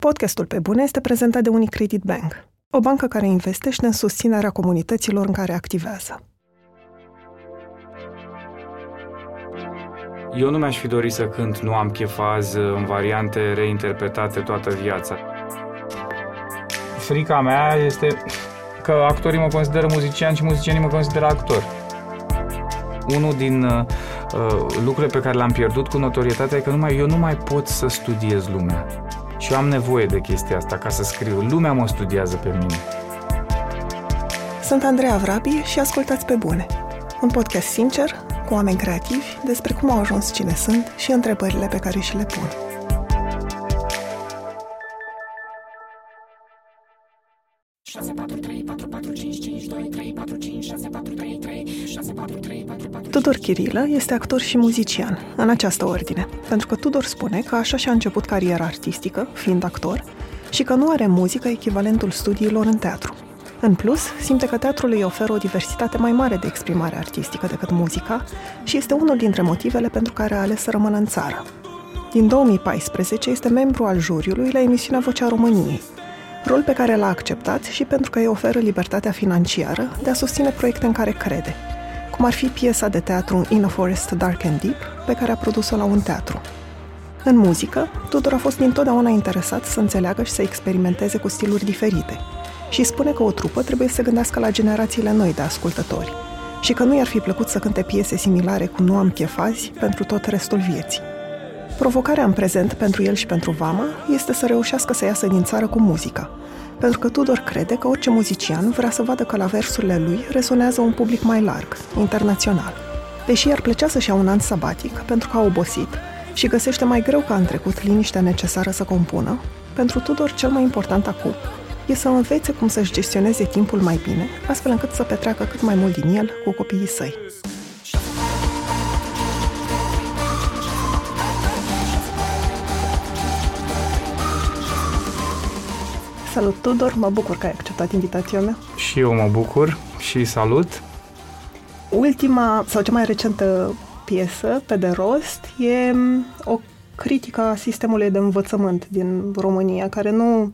Podcastul Pe Bune este prezentat de Unicredit Bank, o bancă care investește în susținerea comunităților în care activează. Eu nu mi-aș fi dorit să cânt Nu am chefaz în variante reinterpretate toată viața. Frica mea este că actorii mă consideră muzician și muzicienii mă consideră actor. Unul din uh, uh lucrurile pe care le-am pierdut cu notorietatea e că numai, eu nu mai pot să studiez lumea. Și eu am nevoie de chestia asta ca să scriu. Lumea mă studiază pe mine. Sunt Andreea Vrabie și ascultați pe bune. Un podcast sincer, cu oameni creativi, despre cum au ajuns cine sunt și întrebările pe care și le pun. Tudor Chirilă este actor și muzician, în această ordine, pentru că Tudor spune că așa și-a început cariera artistică, fiind actor, și că nu are muzică echivalentul studiilor în teatru. În plus, simte că teatrul îi oferă o diversitate mai mare de exprimare artistică decât muzica și este unul dintre motivele pentru care a ales să rămână în țară. Din 2014 este membru al juriului la emisiunea Vocea României, rol pe care l-a acceptat și pentru că îi oferă libertatea financiară de a susține proiecte în care crede, cum ar fi piesa de teatru In a Forest Dark and Deep, pe care a produs-o la un teatru. În muzică, Tudor a fost dintotdeauna interesat să înțeleagă și să experimenteze cu stiluri diferite și spune că o trupă trebuie să gândească la generațiile noi de ascultători și că nu i-ar fi plăcut să cânte piese similare cu Nu am chefazi pentru tot restul vieții. Provocarea în prezent pentru el și pentru Vama este să reușească să iasă din țară cu muzica, pentru că Tudor crede că orice muzician vrea să vadă că la versurile lui rezonează un public mai larg, internațional. Deși ar plăcea să-și ia un an sabatic pentru că a obosit și găsește mai greu ca în trecut liniștea necesară să compună, pentru Tudor cel mai important acum e să învețe cum să-și gestioneze timpul mai bine, astfel încât să petreacă cât mai mult din el cu copiii săi. Salut, Tudor! Mă bucur că ai acceptat invitația mea. Și eu mă bucur și salut! Ultima, sau cea mai recentă piesă, pe de rost, e o critică a sistemului de învățământ din România, care nu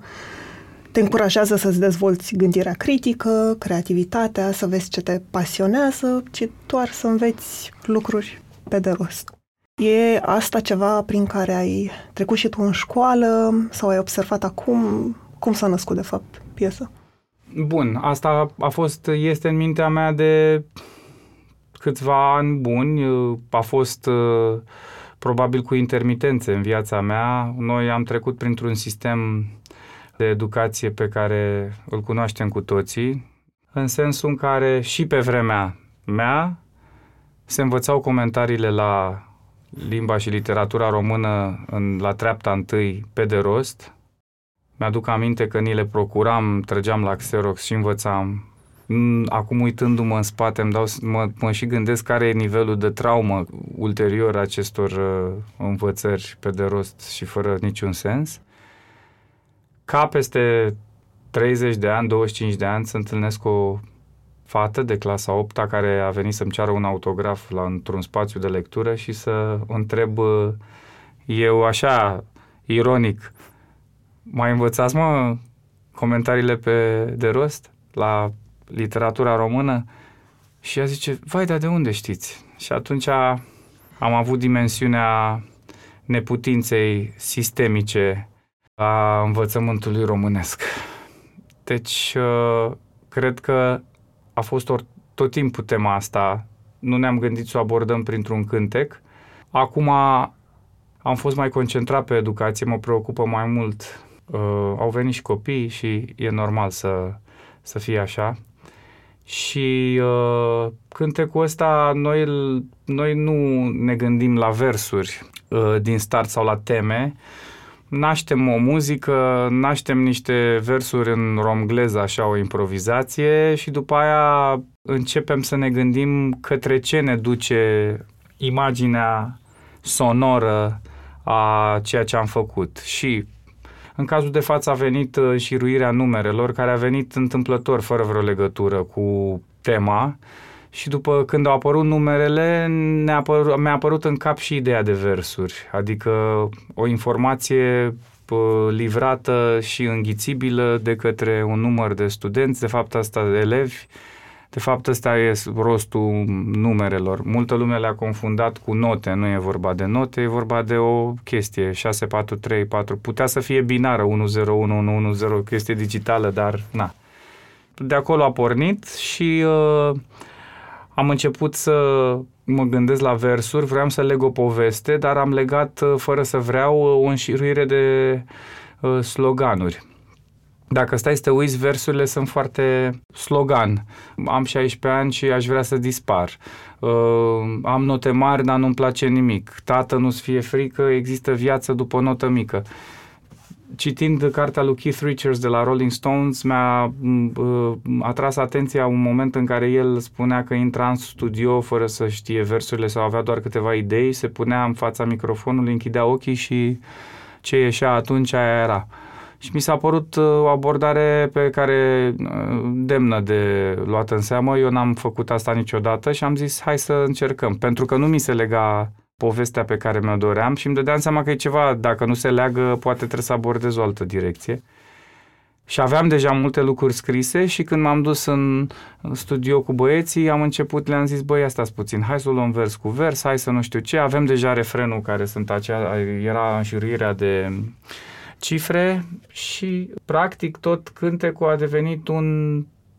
te încurajează să-ți dezvolți gândirea critică, creativitatea, să vezi ce te pasionează, ci doar să înveți lucruri pe de rost. E asta ceva prin care ai trecut și tu în școală sau ai observat acum? Cum s-a născut, de fapt, piesa? Bun, asta a fost, este în mintea mea de câțiva ani buni. A fost probabil cu intermitențe în viața mea. Noi am trecut printr-un sistem de educație pe care îl cunoaștem cu toții, în sensul în care și pe vremea mea se învățau comentariile la limba și literatura română în, la treapta întâi pe de rost. Mi-aduc aminte că ni le procuram, trăgeam la Xerox și învățam. Acum uitându-mă în spate, îmi dau, mă, mă și gândesc care e nivelul de traumă ulterior acestor uh, învățări pe de rost și fără niciun sens ca peste 30 de ani, 25 de ani, să întâlnesc o fată de clasa 8 care a venit să-mi ceară un autograf la, într-un spațiu de lectură și să o întreb eu așa, ironic, mai învățați, mă, comentariile pe de rost la literatura română? Și ea zice, vai, dar de unde știți? Și atunci am avut dimensiunea neputinței sistemice a învățământului românesc. Deci, uh, cred că a fost or, tot timpul tema asta. Nu ne-am gândit să o abordăm printr-un cântec. Acum am fost mai concentrat pe educație, mă preocupă mai mult. Uh, au venit și copii și e normal să, să fie așa. Și uh, cântecul ăsta, noi, noi nu ne gândim la versuri uh, din start sau la teme, naștem o muzică, naștem niște versuri în romgleză, așa o improvizație și după aia începem să ne gândim către ce ne duce imaginea sonoră a ceea ce am făcut. Și în cazul de față a venit înșiruirea numerelor, care a venit întâmplător, fără vreo legătură cu tema, și după când au apărut numerele, ne-a apărut, mi-a apărut în cap și ideea de versuri, adică o informație livrată și înghițibilă de către un număr de studenți, de fapt asta de elevi. De fapt, ăsta e rostul numerelor. Multă lume le-a confundat cu note, nu e vorba de note, e vorba de o chestie, 6, 4, 3, 4. Putea să fie binară, 1, 0, 1, 1, 1, 0, chestie digitală, dar na. De acolo a pornit și uh, am început să mă gândesc la versuri, vreau să leg o poveste, dar am legat, uh, fără să vreau, uh, o înșiruire de uh, sloganuri. Dacă stai să te uiți, versurile sunt foarte slogan. Am 16 ani și aș vrea să dispar. Uh, am note mari, dar nu-mi place nimic. Tată, nu-ți fie frică, există viață după o notă mică citind cartea lui Keith Richards de la Rolling Stones, mi-a uh, atras atenția un moment în care el spunea că intra în studio fără să știe versurile sau avea doar câteva idei, se punea în fața microfonului, închidea ochii și ce ieșea atunci aia era. Și mi s-a părut uh, o abordare pe care uh, demnă de luat în seamă. Eu n-am făcut asta niciodată și am zis hai să încercăm, pentru că nu mi se lega povestea pe care mi-o doream și îmi dădeam seama că e ceva, dacă nu se leagă, poate trebuie să abordez o altă direcție. Și aveam deja multe lucruri scrise și când m-am dus în studio cu băieții, am început, le-am zis, băi, asta puțin, hai să o luăm vers cu vers, hai să nu știu ce, avem deja refrenul care sunt acea, era înșiruirea de cifre și practic tot cântecul a devenit un,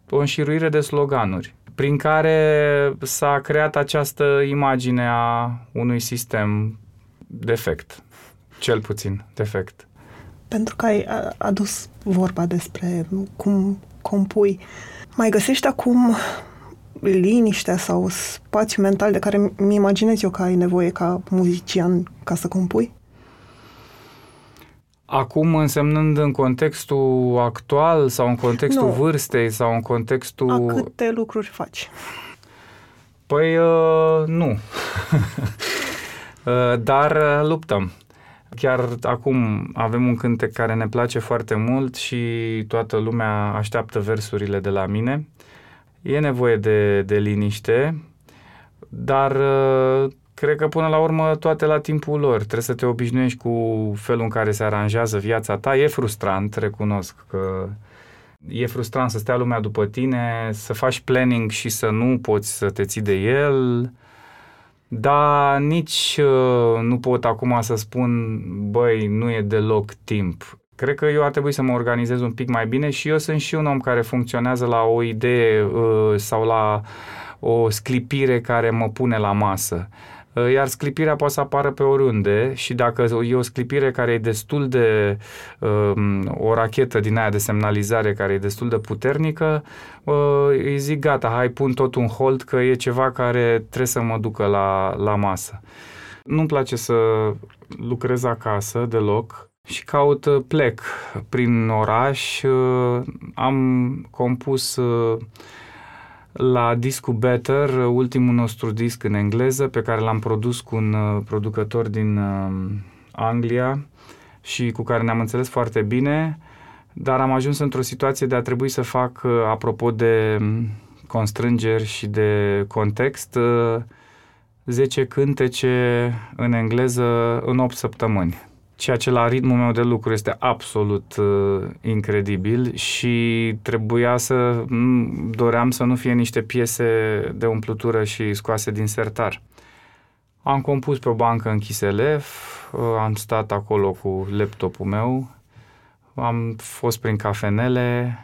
o înșiruire de sloganuri prin care s-a creat această imagine a unui sistem defect, cel puțin defect. Pentru că ai adus vorba despre cum compui, mai găsești acum liniștea sau spațiu mental de care mi imaginez eu că ai nevoie ca muzician ca să compui? Acum însemnând în contextul actual sau în contextul nu. vârstei sau în contextul... A câte lucruri faci? Păi uh, nu. uh, dar uh, luptăm. Chiar acum avem un cântec care ne place foarte mult și toată lumea așteaptă versurile de la mine. E nevoie de, de liniște, dar uh, cred că până la urmă toate la timpul lor. Trebuie să te obișnuiești cu felul în care se aranjează viața ta. E frustrant, recunosc că e frustrant să stea lumea după tine, să faci planning și să nu poți să te ții de el. Dar nici uh, nu pot acum să spun, băi, nu e deloc timp. Cred că eu ar trebui să mă organizez un pic mai bine și eu sunt și un om care funcționează la o idee uh, sau la o sclipire care mă pune la masă. Uh, iar sclipirea poate să apară pe oriunde și dacă e o sclipire care e destul de um, o rachetă din aia de semnalizare care e destul de puternică, uh, îi zic gata, hai pun tot un hold că e ceva care trebuie să mă ducă la, la masă. Nu-mi place să lucrez acasă deloc și caut uh, plec prin oraș. Am compus la discul Better, ultimul nostru disc în engleză, pe care l-am produs cu un uh, producător din uh, Anglia și cu care ne-am înțeles foarte bine, dar am ajuns într-o situație de a trebui să fac, uh, apropo de um, constrângeri și de context, 10 cântece în engleză în 8 săptămâni ceea ce la ritmul meu de lucru este absolut uh, incredibil și trebuia să doream să nu fie niște piese de umplutură și scoase din sertar. Am compus pe o bancă în Chiselev, uh, am stat acolo cu laptopul meu, am fost prin cafenele,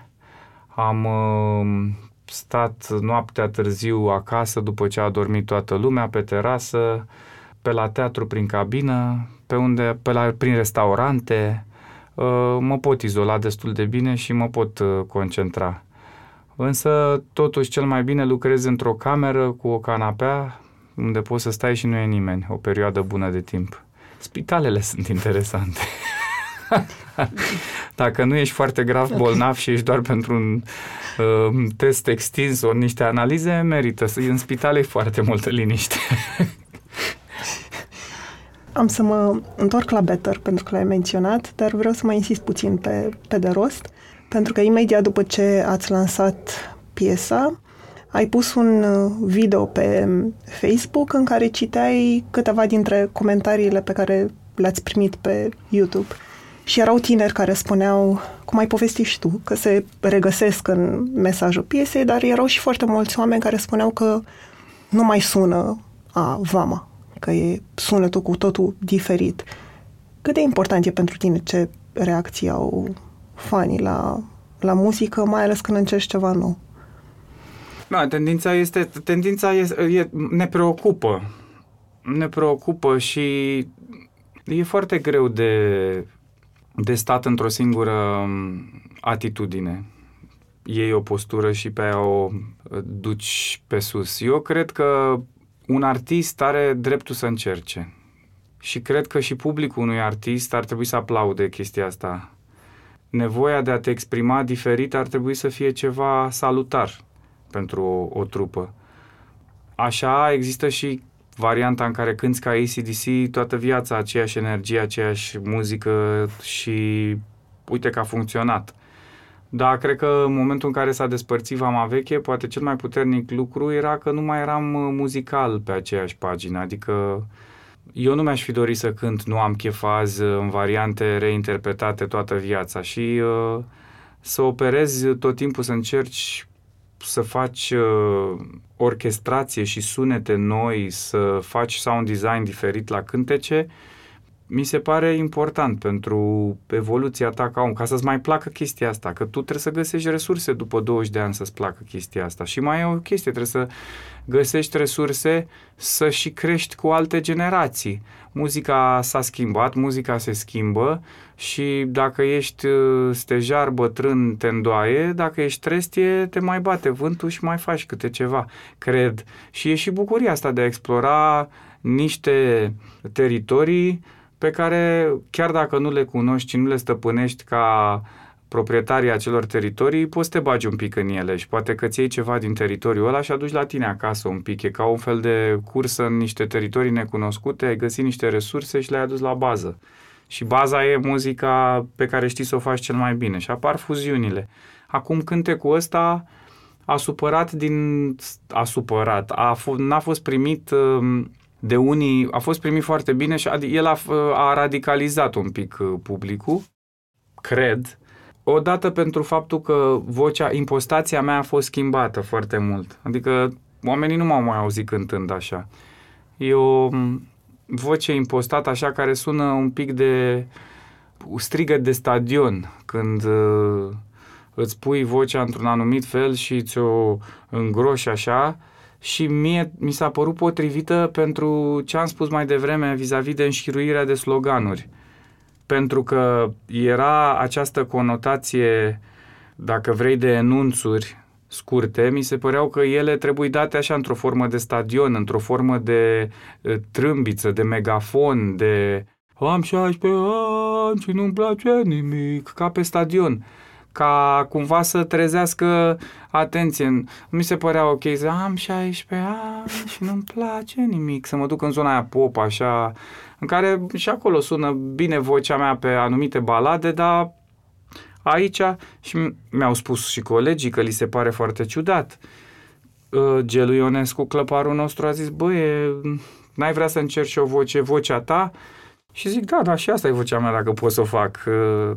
am uh, stat noaptea târziu acasă după ce a dormit toată lumea pe terasă, pe la teatru prin cabină, pe unde, pe la, prin restaurante, uh, mă pot izola destul de bine și mă pot uh, concentra. Însă, totuși, cel mai bine lucrez într-o cameră cu o canapea unde poți să stai și nu e nimeni, o perioadă bună de timp. Spitalele sunt interesante. Dacă nu ești foarte grav bolnav și ești doar pentru un uh, test extins sau niște analize, merită. În spital e foarte multă liniște. Am să mă întorc la Better, pentru că l-ai menționat, dar vreau să mai insist puțin pe, pe de rost, pentru că imediat după ce ați lansat piesa, ai pus un uh, video pe Facebook în care citeai câteva dintre comentariile pe care le-ați primit pe YouTube. Și erau tineri care spuneau, cum ai povestit și tu, că se regăsesc în mesajul piesei, dar erau și foarte mulți oameni care spuneau că nu mai sună a vama, că e sunetul cu totul diferit. Cât de important e pentru tine ce reacții au fanii la, la muzică, mai ales când încerci ceva nou? Da, tendința este, tendința este, e, ne preocupă. Ne preocupă și e foarte greu de, de stat într-o singură um, atitudine. Iei o postură și pe aia o uh, duci pe sus. Eu cred că un artist are dreptul să încerce. Și cred că și publicul unui artist ar trebui să aplaude chestia asta. Nevoia de a te exprima diferit ar trebui să fie ceva salutar pentru o, o trupă. Așa există și varianta în care cânti ca ACDC toată viața, aceeași energie, aceeași muzică și uite că a funcționat. Dar cred că în momentul în care s-a despărțit Vama Veche, poate cel mai puternic lucru era că nu mai eram uh, muzical pe aceeași pagină, adică eu nu mi-aș fi dorit să cânt Nu am chefaz în variante reinterpretate toată viața și uh, să operezi tot timpul, să încerci să faci uh, orchestrație și sunete noi, să faci sound design diferit la cântece, mi se pare important pentru evoluția ta ca om, ca să-ți mai placă chestia asta, că tu trebuie să găsești resurse după 20 de ani să-ți placă chestia asta. Și mai e o chestie, trebuie să găsești resurse să și crești cu alte generații. Muzica s-a schimbat, muzica se schimbă și dacă ești uh, stejar, bătrân, te îndoaie, dacă ești trestie, te mai bate vântul și mai faci câte ceva, cred. Și e și bucuria asta de a explora niște teritorii pe care, chiar dacă nu le cunoști și nu le stăpânești ca proprietarii acelor teritorii, poți să te bagi un pic în ele și poate că ți iei ceva din teritoriul ăla și aduci la tine acasă un pic. E ca un fel de cursă în niște teritorii necunoscute, ai găsit niște resurse și le-ai adus la bază. Și baza e muzica pe care știi să o faci cel mai bine și apar fuziunile. Acum cântecul ăsta a supărat din... a supărat, a f- n-a fost primit um, de unii, a fost primit foarte bine și el a, a radicalizat un pic uh, publicul, cred, odată pentru faptul că vocea, impostația mea a fost schimbată foarte mult. Adică oamenii nu m-au mai auzit cântând așa. E o voce impostată așa care sună un pic de strigă de stadion când uh, îți pui vocea într-un anumit fel și ți-o îngroși așa și mie mi s-a părut potrivită pentru ce am spus mai devreme vis-a-vis de înșiruirea de sloganuri. Pentru că era această conotație, dacă vrei, de enunțuri scurte, mi se păreau că ele trebuie date așa într-o formă de stadion, într-o formă de uh, trâmbiță, de megafon, de am 16 ani și nu-mi place nimic, ca pe stadion ca cumva să trezească atenție. Mi se părea ok să am 16 ani și nu-mi place nimic, să mă duc în zona aia pop, așa, în care și acolo sună bine vocea mea pe anumite balade, dar aici și mi-au spus și colegii că li se pare foarte ciudat. Uh, Gelu Ionescu, clăparul nostru, a zis, băie, n-ai vrea să încerci o voce, vocea ta? Și zic, da, da, și asta e vocea mea dacă pot să o fac.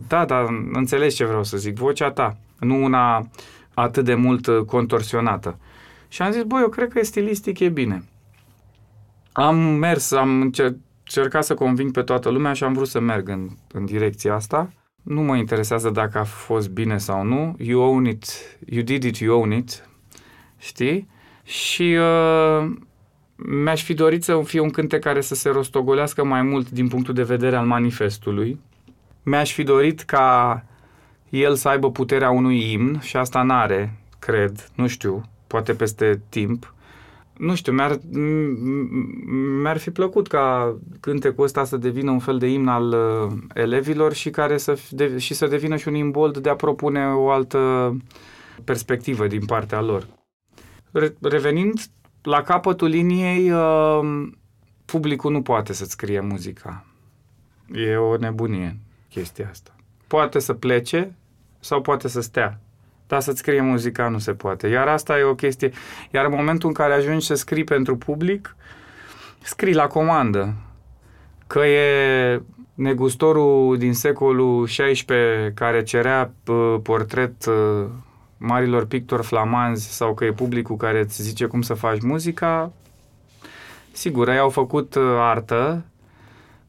Da, da, înțelegi ce vreau să zic, vocea ta, nu una atât de mult contorsionată. Și am zis, băi, eu cred că stilistic e bine. Am mers, am încercat să conving pe toată lumea și am vrut să merg în, în direcția asta. Nu mă interesează dacă a fost bine sau nu. You own it, you did it, you own it. Știi? Și uh, mi-aș fi dorit să fie un cântec care să se rostogolească mai mult din punctul de vedere al manifestului. Mi-aș fi dorit ca el să aibă puterea unui imn și asta n-are, cred, nu știu, poate peste timp. Nu știu, mi-ar, mi-ar fi plăcut ca cântecul ăsta să devină un fel de imn al uh, elevilor și, care să, de, și să devină și un imbold de a propune o altă perspectivă din partea lor. Re, revenind la capătul liniei, uh, publicul nu poate să-ți scrie muzica. E o nebunie chestia asta. Poate să plece sau poate să stea. Dar să-ți scrie muzica nu se poate. Iar asta e o chestie. Iar în momentul în care ajungi să scrii pentru public, scrii la comandă. Că e negustorul din secolul XVI care cerea uh, portret uh, marilor pictori flamanzi sau că e publicul care îți zice cum să faci muzica, sigur, ei au făcut uh, artă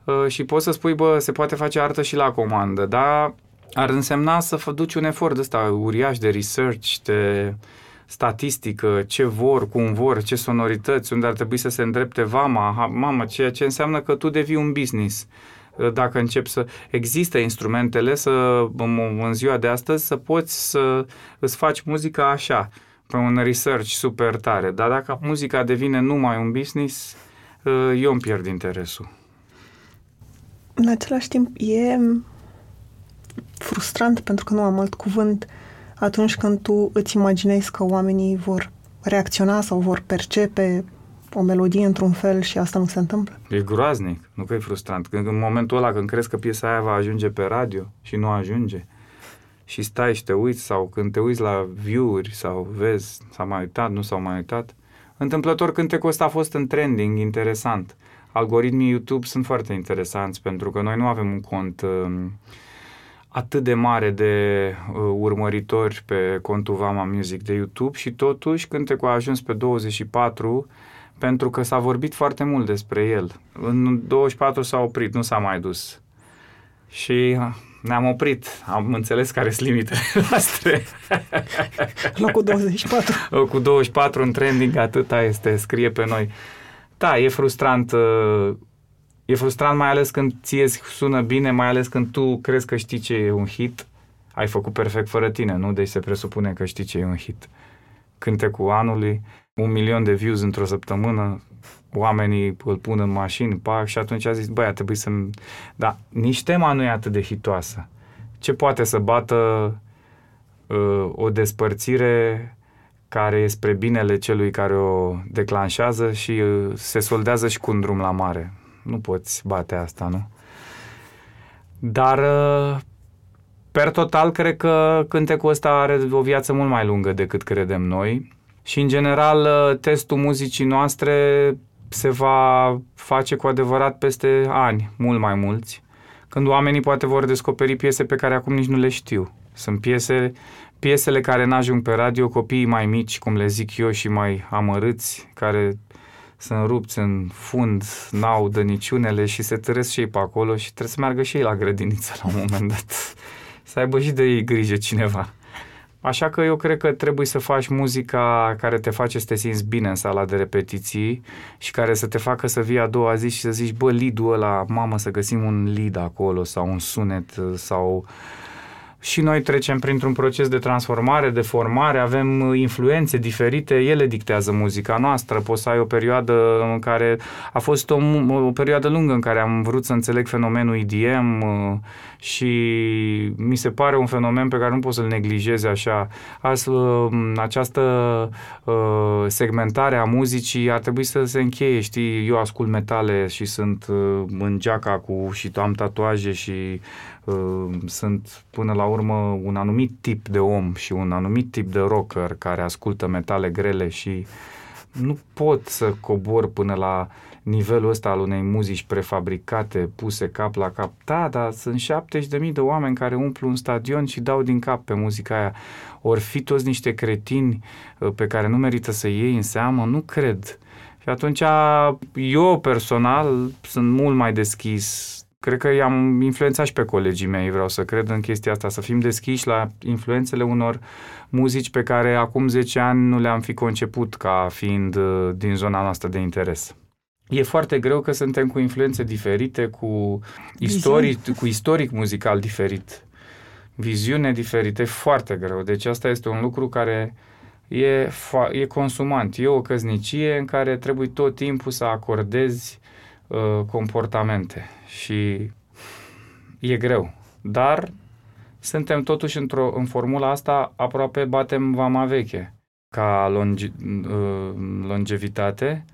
uh, și poți să spui, bă, se poate face artă și la comandă, dar ar însemna să duci un efort ăsta uriaș de research, de statistică, ce vor, cum vor, ce sonorități, unde ar trebui să se îndrepte vama, mamă, ceea ce înseamnă că tu devii un business dacă începi să... Există instrumentele să, în ziua de astăzi, să poți să îți faci muzica așa, pe un research super tare. Dar dacă muzica devine numai un business, eu îmi pierd interesul. În același timp, e frustrant, pentru că nu am alt cuvânt, atunci când tu îți imaginezi că oamenii vor reacționa sau vor percepe o melodie într-un fel și asta nu se întâmplă? E groaznic, nu că e frustrant. Când, în momentul ăla când crezi că piesa aia va ajunge pe radio și nu ajunge și stai și te uiți sau când te uiți la view-uri sau vezi, s-a mai uitat, nu s-au mai uitat. Întâmplător cântecul ăsta a fost în trending, interesant. Algoritmii YouTube sunt foarte interesanți pentru că noi nu avem un cont uh, atât de mare de uh, urmăritori pe contul Vama Music de YouTube și totuși cântecul a ajuns pe 24 pentru că s-a vorbit foarte mult despre el. În 24 s-a oprit, nu s-a mai dus. Și ne-am oprit, am înțeles care sunt limitele noastre. Locul 24. Locul 24 în trending, atâta este, scrie pe noi. Da, e frustrant, uh, e frustrant mai ales când ție sună bine, mai ales când tu crezi că știi ce e un hit, ai făcut perfect fără tine, nu? Deci se presupune că știi ce e un hit. Cântecul anului, un milion de views într-o săptămână, oamenii îl pun în mașini, pac, și atunci a zis, băi, a trebuit să Da, nici tema nu e atât de hitoasă. Ce poate să bată uh, o despărțire care e spre binele celui care o declanșează și uh, se soldează și cu un drum la mare. Nu poți bate asta, nu? Dar uh, per total, cred că cântecul ăsta are o viață mult mai lungă decât credem noi și, în general, uh, testul muzicii noastre se va face cu adevărat peste ani, mult mai mulți, când oamenii poate vor descoperi piese pe care acum nici nu le știu. Sunt piese, piesele care n-ajung pe radio, copiii mai mici, cum le zic eu, și mai amărâți, care sunt rupți în fund, n-au niciunele și se tăresc și ei pe acolo și trebuie să meargă și ei la grădiniță la un moment dat. Să aibă și de ei grijă cineva. Așa că eu cred că trebuie să faci muzica care te face să te simți bine în sala de repetiții și care să te facă să vii a doua zi și să zici, bă, lead-ul ăla, mamă, să găsim un lead acolo sau un sunet sau și noi trecem printr-un proces de transformare, de formare, avem influențe diferite, ele dictează muzica noastră. Poți să ai o perioadă în care a fost o, o perioadă lungă în care am vrut să înțeleg fenomenul IDM uh, și mi se pare un fenomen pe care nu poți să-l neglijezi așa. Azi, uh, această uh, segmentare a muzicii ar trebui să se încheie, știi, eu ascult metale și sunt în geaca cu și am tatuaje și uh, sunt până la urmă un anumit tip de om și un anumit tip de rocker care ascultă metale grele și nu pot să cobor până la nivelul ăsta al unei muzici prefabricate, puse cap la cap. Da, dar sunt 70.000 de oameni care umplu un stadion și dau din cap pe muzica aia. Ori fi toți niște cretini uh, pe care nu merită să iei în seamă? Nu cred. Și atunci eu personal sunt mult mai deschis cred că i-am influențat și pe colegii mei, vreau să cred în chestia asta, să fim deschiși la influențele unor muzici pe care acum 10 ani nu le-am fi conceput ca fiind uh, din zona noastră de interes. E foarte greu că suntem cu influențe diferite, cu istoric, cu istoric muzical diferit, viziune diferite, e foarte greu. Deci asta este un lucru care e, fa- e consumant. E o căznicie în care trebuie tot timpul să acordezi uh, comportamente și e greu. Dar suntem totuși într-o, în formula asta aproape batem vama veche ca longe, uh, longevitate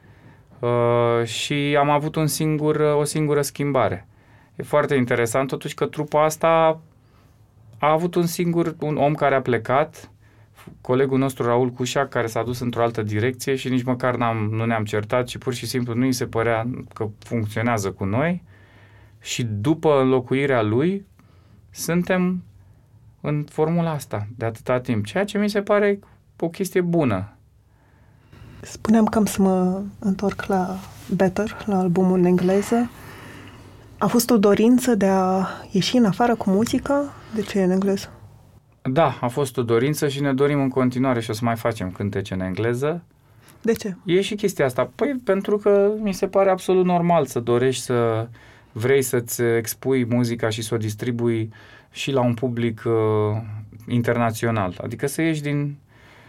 uh, și am avut un singur, o singură schimbare. E foarte interesant totuși că trupa asta a avut un singur, un om care a plecat, colegul nostru Raul Cușa, care s-a dus într-o altă direcție și nici măcar n-am, nu ne-am certat, ci pur și simplu nu îi se părea că funcționează cu noi și după înlocuirea lui suntem în formula asta de atâta timp, ceea ce mi se pare o chestie bună. Spuneam că am să mă întorc la Better, la albumul în engleză. A fost o dorință de a ieși în afară cu muzica? De ce e în engleză? Da, a fost o dorință și ne dorim în continuare și o să mai facem cântece în engleză. De ce? E și chestia asta. Păi pentru că mi se pare absolut normal să dorești să vrei să-ți expui muzica și să o distribui și la un public uh, internațional. Adică să ieși din,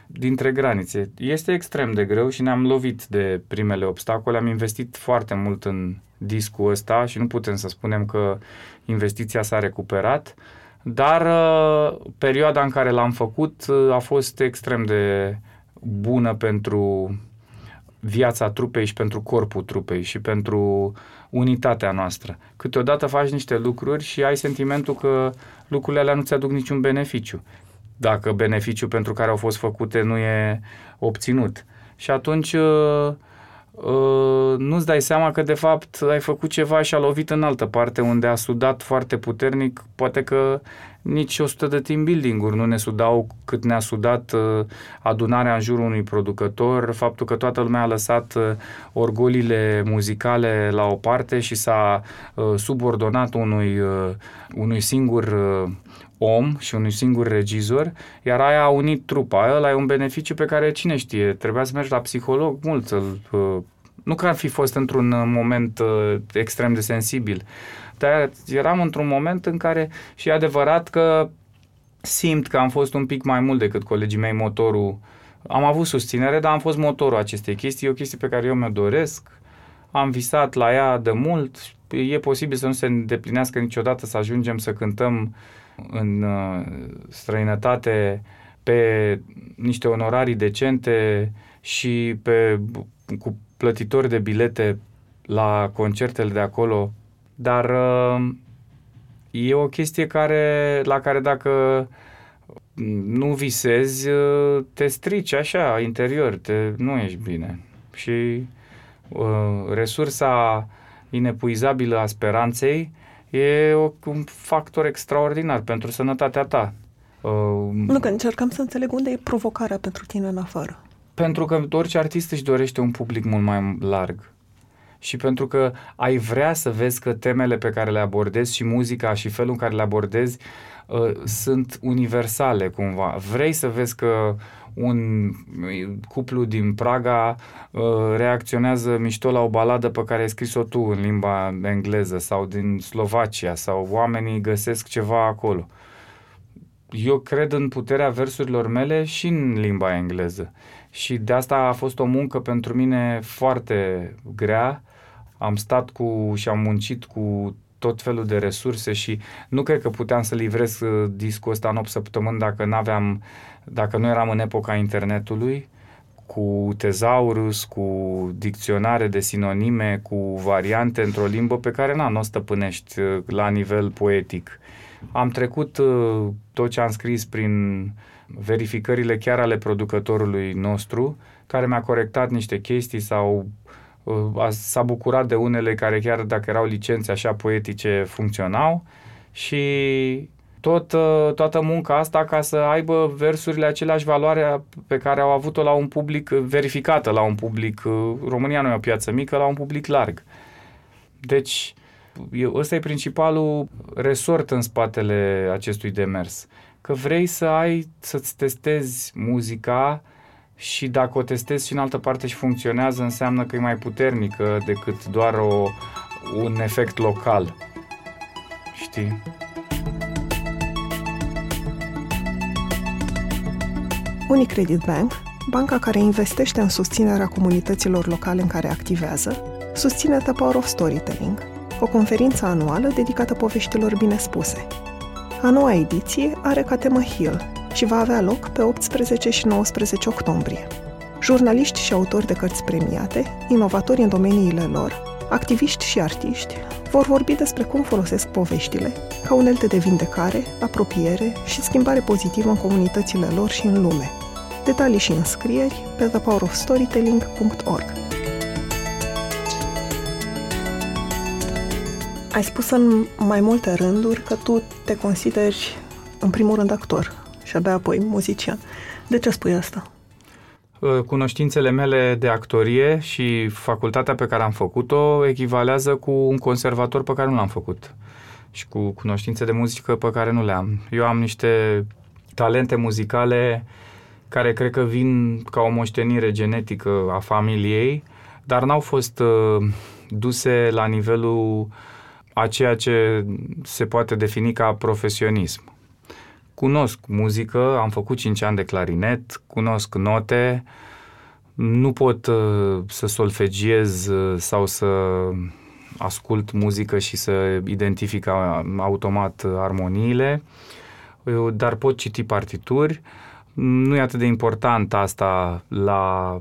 dintre granițe. Este extrem de greu și ne-am lovit de primele obstacole. Am investit foarte mult în discul ăsta și nu putem să spunem că investiția s-a recuperat, dar uh, perioada în care l-am făcut uh, a fost extrem de bună pentru viața trupei și pentru corpul trupei și pentru unitatea noastră. Câteodată faci niște lucruri și ai sentimentul că lucrurile alea nu ți aduc niciun beneficiu, dacă beneficiul pentru care au fost făcute nu e obținut. Și atunci uh, uh, nu-ți dai seama că de fapt ai făcut ceva și a lovit în altă parte unde a sudat foarte puternic, poate că nici 100 de team building-uri nu ne sudau cât ne-a sudat uh, adunarea în jurul unui producător, faptul că toată lumea a lăsat uh, orgolile muzicale la o parte și s-a uh, subordonat unui, uh, unui singur uh, om și unui singur regizor, iar aia a unit trupa. Ăla e un beneficiu pe care cine știe, trebuia să mergi la psiholog mult să-l uh, nu că ar fi fost într-un uh, moment uh, extrem de sensibil, dar eram într-un moment în care și e adevărat că simt că am fost un pic mai mult decât colegii mei motorul. Am avut susținere, dar am fost motorul acestei chestii, e o chestie pe care eu mi-o doresc. Am visat la ea de mult. E posibil să nu se îndeplinească niciodată să ajungem să cântăm în uh, străinătate pe niște onorarii decente și pe, cu plătitori de bilete la concertele de acolo, dar uh, e o chestie care, la care dacă nu visezi, uh, te strici așa, interior, te, nu ești bine. Și uh, resursa inepuizabilă a speranței e o, un factor extraordinar pentru sănătatea ta. Uh, nu, că încercăm să înțeleg unde e provocarea pentru tine în afară. Pentru că orice artist își dorește un public mult mai larg. Și pentru că ai vrea să vezi că temele pe care le abordezi și muzica și felul în care le abordezi uh, sunt universale cumva. Vrei să vezi că un cuplu din Praga uh, reacționează mișto la o baladă pe care ai scris-o tu în limba engleză sau din Slovacia sau oamenii găsesc ceva acolo. Eu cred în puterea versurilor mele și în limba engleză. Și de asta a fost o muncă pentru mine foarte grea. Am stat cu și am muncit cu tot felul de resurse și nu cred că puteam să livrez uh, discul ăsta în 8 săptămâni dacă, n-aveam, dacă nu eram în epoca internetului, cu tezaurus, cu dicționare de sinonime, cu variante într-o limbă pe care na, nu o stăpânești uh, la nivel poetic. Am trecut uh, tot ce am scris prin verificările chiar ale producătorului nostru, care mi-a corectat niște chestii sau uh, s-a bucurat de unele care chiar dacă erau licențe așa poetice funcționau și tot, uh, toată munca asta ca să aibă versurile aceleași valoare pe care au avut-o la un public verificată, la un public, uh, România nu e o piață mică, la un public larg. Deci, ăsta e principalul resort în spatele acestui demers că vrei să ai, să-ți testezi muzica și dacă o testezi și în altă parte și funcționează, înseamnă că e mai puternică decât doar o, un efect local. Știi? Unicredit Bank, banca care investește în susținerea comunităților locale în care activează, susține The Power of Storytelling, o conferință anuală dedicată poveștilor bine spuse – a noua ediție are ca temă Hill și va avea loc pe 18 și 19 octombrie. Jurnaliști și autori de cărți premiate, inovatori în domeniile lor, activiști și artiști vor vorbi despre cum folosesc poveștile ca unelte de vindecare, apropiere și schimbare pozitivă în comunitățile lor și în lume. Detalii și înscrieri pe thepowerofstorytelling.org. Ai spus în mai multe rânduri că tu te consideri în primul rând actor și abia apoi muzician. De ce spui asta? Uh, cunoștințele mele de actorie și facultatea pe care am făcut-o echivalează cu un conservator pe care nu l-am făcut și cu cunoștințe de muzică pe care nu le am. Eu am niște talente muzicale care cred că vin ca o moștenire genetică a familiei, dar n-au fost uh, duse la nivelul a ceea ce se poate defini ca profesionism. Cunosc muzică, am făcut 5 ani de clarinet, cunosc note, nu pot uh, să solfegiez uh, sau să ascult muzică și să identific automat armoniile, uh, dar pot citi partituri. Nu e atât de important asta la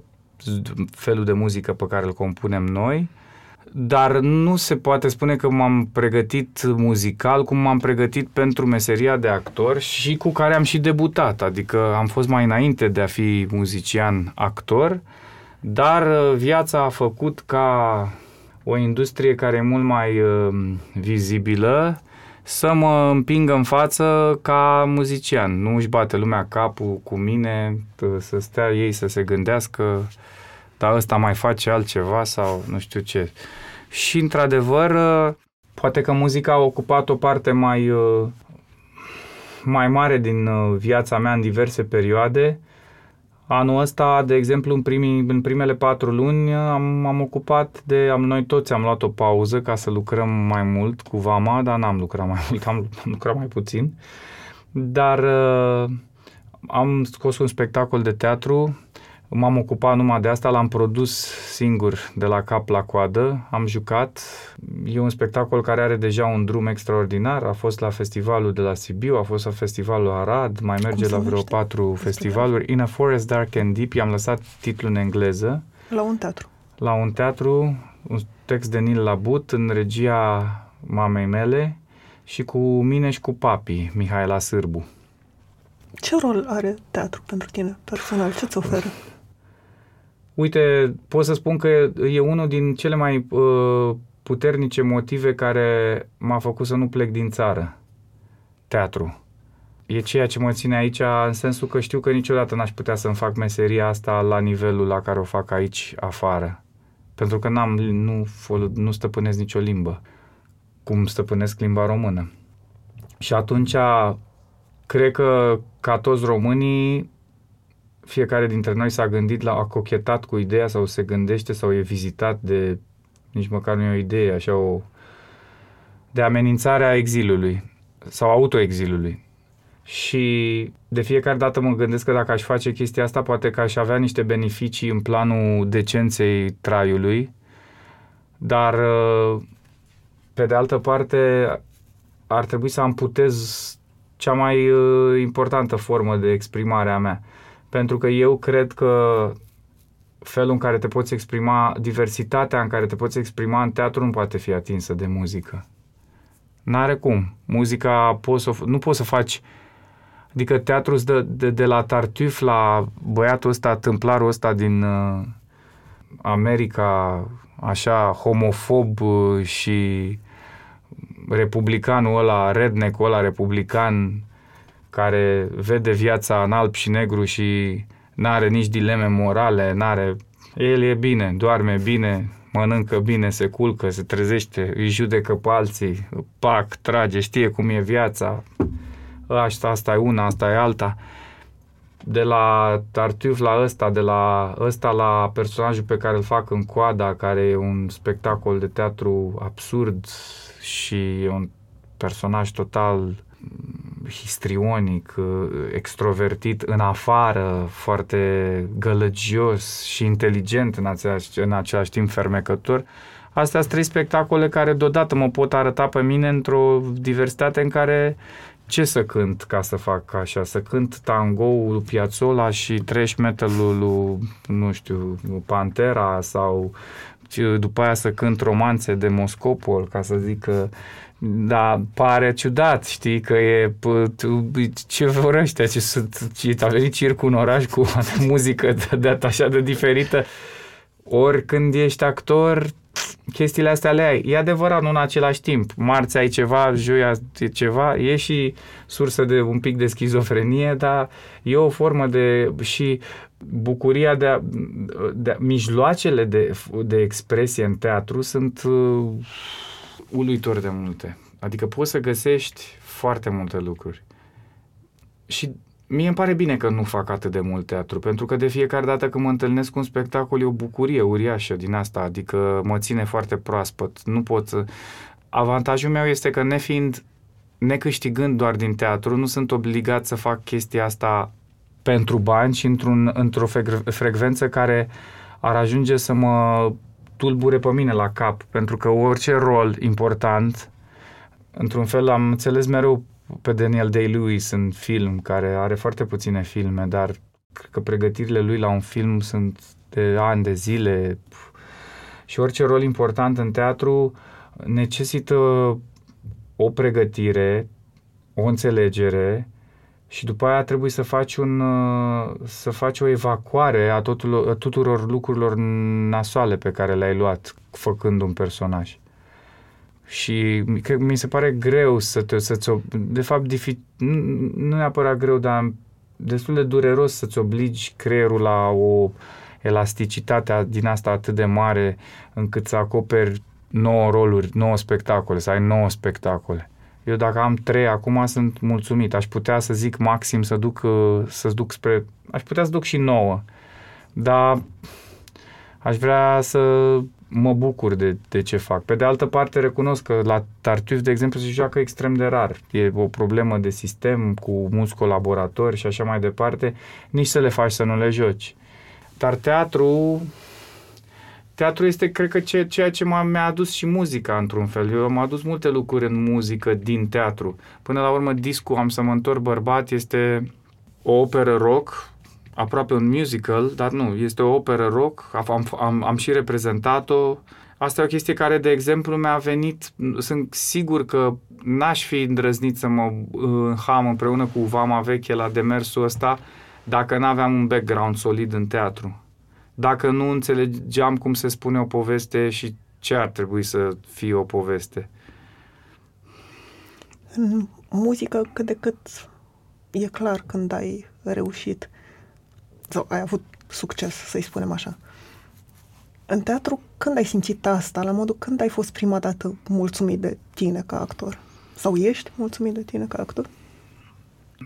felul de muzică pe care îl compunem noi, dar nu se poate spune că m-am pregătit muzical cum m-am pregătit pentru meseria de actor și cu care am și debutat, adică am fost mai înainte de a fi muzician actor, dar uh, viața a făcut ca o industrie care e mult mai uh, vizibilă să mă împingă în față ca muzician. Nu își bate lumea capul cu mine, să stea ei să se gândească dar ăsta mai face altceva sau nu știu ce. Și, într-adevăr, uh, poate că muzica a ocupat o parte mai, uh, mai mare din uh, viața mea în diverse perioade. Anul ăsta, de exemplu, în, primii, în primele patru luni am, am ocupat de... Am, noi toți am luat o pauză ca să lucrăm mai mult cu Vama, dar n-am lucrat mai mult, am, am lucrat mai puțin. Dar uh, am scos un spectacol de teatru M-am ocupat numai de asta, l-am produs singur de la cap la coadă, am jucat. E un spectacol care are deja un drum extraordinar, a fost la festivalul de la Sibiu, a fost la festivalul Arad, mai merge la vreo patru festivaluri. In a Forest Dark and Deep, i-am lăsat titlul în engleză. La un teatru. La un teatru, un text de Nil Labut, în regia mamei mele și cu mine și cu papi, Mihaela Sârbu. Ce rol are teatru pentru tine personal? Ce-ți oferă? Uite, pot să spun că e unul din cele mai uh, puternice motive care m-a făcut să nu plec din țară. Teatru. E ceea ce mă ține aici în sensul că știu că niciodată n-aș putea să-mi fac meseria asta la nivelul la care o fac aici, afară. Pentru că n-am, nu, nu stăpânesc nicio limbă, cum stăpânesc limba română. Și atunci, cred că, ca toți românii, fiecare dintre noi s-a gândit la, a cochetat cu ideea sau se gândește sau e vizitat de, nici măcar nu e o idee, așa o, de amenințarea exilului sau autoexilului. Și de fiecare dată mă gândesc că dacă aș face chestia asta, poate că aș avea niște beneficii în planul decenței traiului, dar pe de altă parte ar trebui să amputez cea mai uh, importantă formă de exprimare a mea pentru că eu cred că felul în care te poți exprima, diversitatea în care te poți exprima în teatru nu poate fi atinsă de muzică. N-are cum. Muzica poți să, nu poți să faci Adică teatru de, de, de la Tartuf la băiatul ăsta, tâmplarul ăsta din uh, America, așa, homofob uh, și republicanul ăla, redneck ăla republican, care vede viața în alb și negru și n-are nici dileme morale, n-are... El e bine, doarme bine, mănâncă bine, se culcă, se trezește, îi judecă pe alții, pac, trage, știe cum e viața, asta, asta e una, asta e alta. De la Tartuf la ăsta, de la ăsta la personajul pe care îl fac în coada, care e un spectacol de teatru absurd și e un personaj total histrionic, uh, extrovertit în afară, foarte gălăgios și inteligent în același, în același timp fermecător. Astea sunt trei spectacole care deodată mă pot arăta pe mine într-o diversitate în care ce să cânt ca să fac așa? Să cânt tango lui Piazzolla și trash metal lui, nu știu, Pantera sau după aia să cânt romanțe de Moscopol, ca să zic că da, pare ciudat, știi, că e ce vor ăștia, ce sunt, ce a venit circul în oraș cu muzică de, de așa de diferită. Ori când ești actor, chestiile astea le ai. E adevărat, nu în același timp. Marți ai ceva, joia e ceva, e și sursă de un pic de schizofrenie, dar e o formă de și bucuria de a, de a, mijloacele de, de expresie în teatru sunt uh, uluitor de multe. Adică poți să găsești foarte multe lucruri. Și Mie îmi pare bine că nu fac atât de mult teatru, pentru că de fiecare dată când mă întâlnesc cu un spectacol e o bucurie uriașă din asta, adică mă ține foarte proaspăt. Nu pot să... Avantajul meu este că nefiind, necâștigând doar din teatru, nu sunt obligat să fac chestia asta pentru bani și într-un, într-o frecvență care ar ajunge să mă tulbure pe mine la cap, pentru că orice rol important, într-un fel am înțeles mereu pe Daniel Day-Lewis în film, care are foarte puține filme, dar cred că pregătirile lui la un film sunt de ani, de zile. Și orice rol important în teatru necesită o pregătire, o înțelegere și după aia trebuie să faci, un, să faci o evacuare a, totul, a tuturor lucrurilor nasoale pe care le-ai luat făcând un personaj și cred, mi se pare greu să te, să-ți, de fapt, difi, nu, nu neapărat greu, dar destul de dureros să-ți obligi creierul la o elasticitate din asta atât de mare încât să acoperi 9 roluri, 9 spectacole, să ai 9 spectacole. Eu dacă am 3 acum sunt mulțumit. Aș putea să zic maxim să duc, să duc spre... Aș putea să duc și 9. Dar aș vrea să mă bucur de, de ce fac. Pe de altă parte, recunosc că la Tartuf, de exemplu, se joacă extrem de rar. E o problemă de sistem cu mulți colaboratori și așa mai departe. Nici să le faci să nu le joci. Dar teatru, teatru este, cred că, ce, ceea ce m-a, mi-a adus și muzica, într-un fel. Eu am adus multe lucruri în muzică din teatru. Până la urmă, discul Am să mă întorc bărbat este o operă rock aproape un musical, dar nu, este o operă rock, am, am, am și reprezentat-o. Asta e o chestie care, de exemplu, mi-a venit, sunt sigur că n-aș fi îndrăznit să mă ham împreună cu Vama Veche la demersul ăsta dacă n-aveam un background solid în teatru. Dacă nu înțelegeam cum se spune o poveste și ce ar trebui să fie o poveste. În muzică cât de cât e clar când ai reușit sau ai avut succes, să-i spunem așa. În teatru, când ai simțit asta, la modul când ai fost prima dată mulțumit de tine ca actor? Sau ești mulțumit de tine ca actor?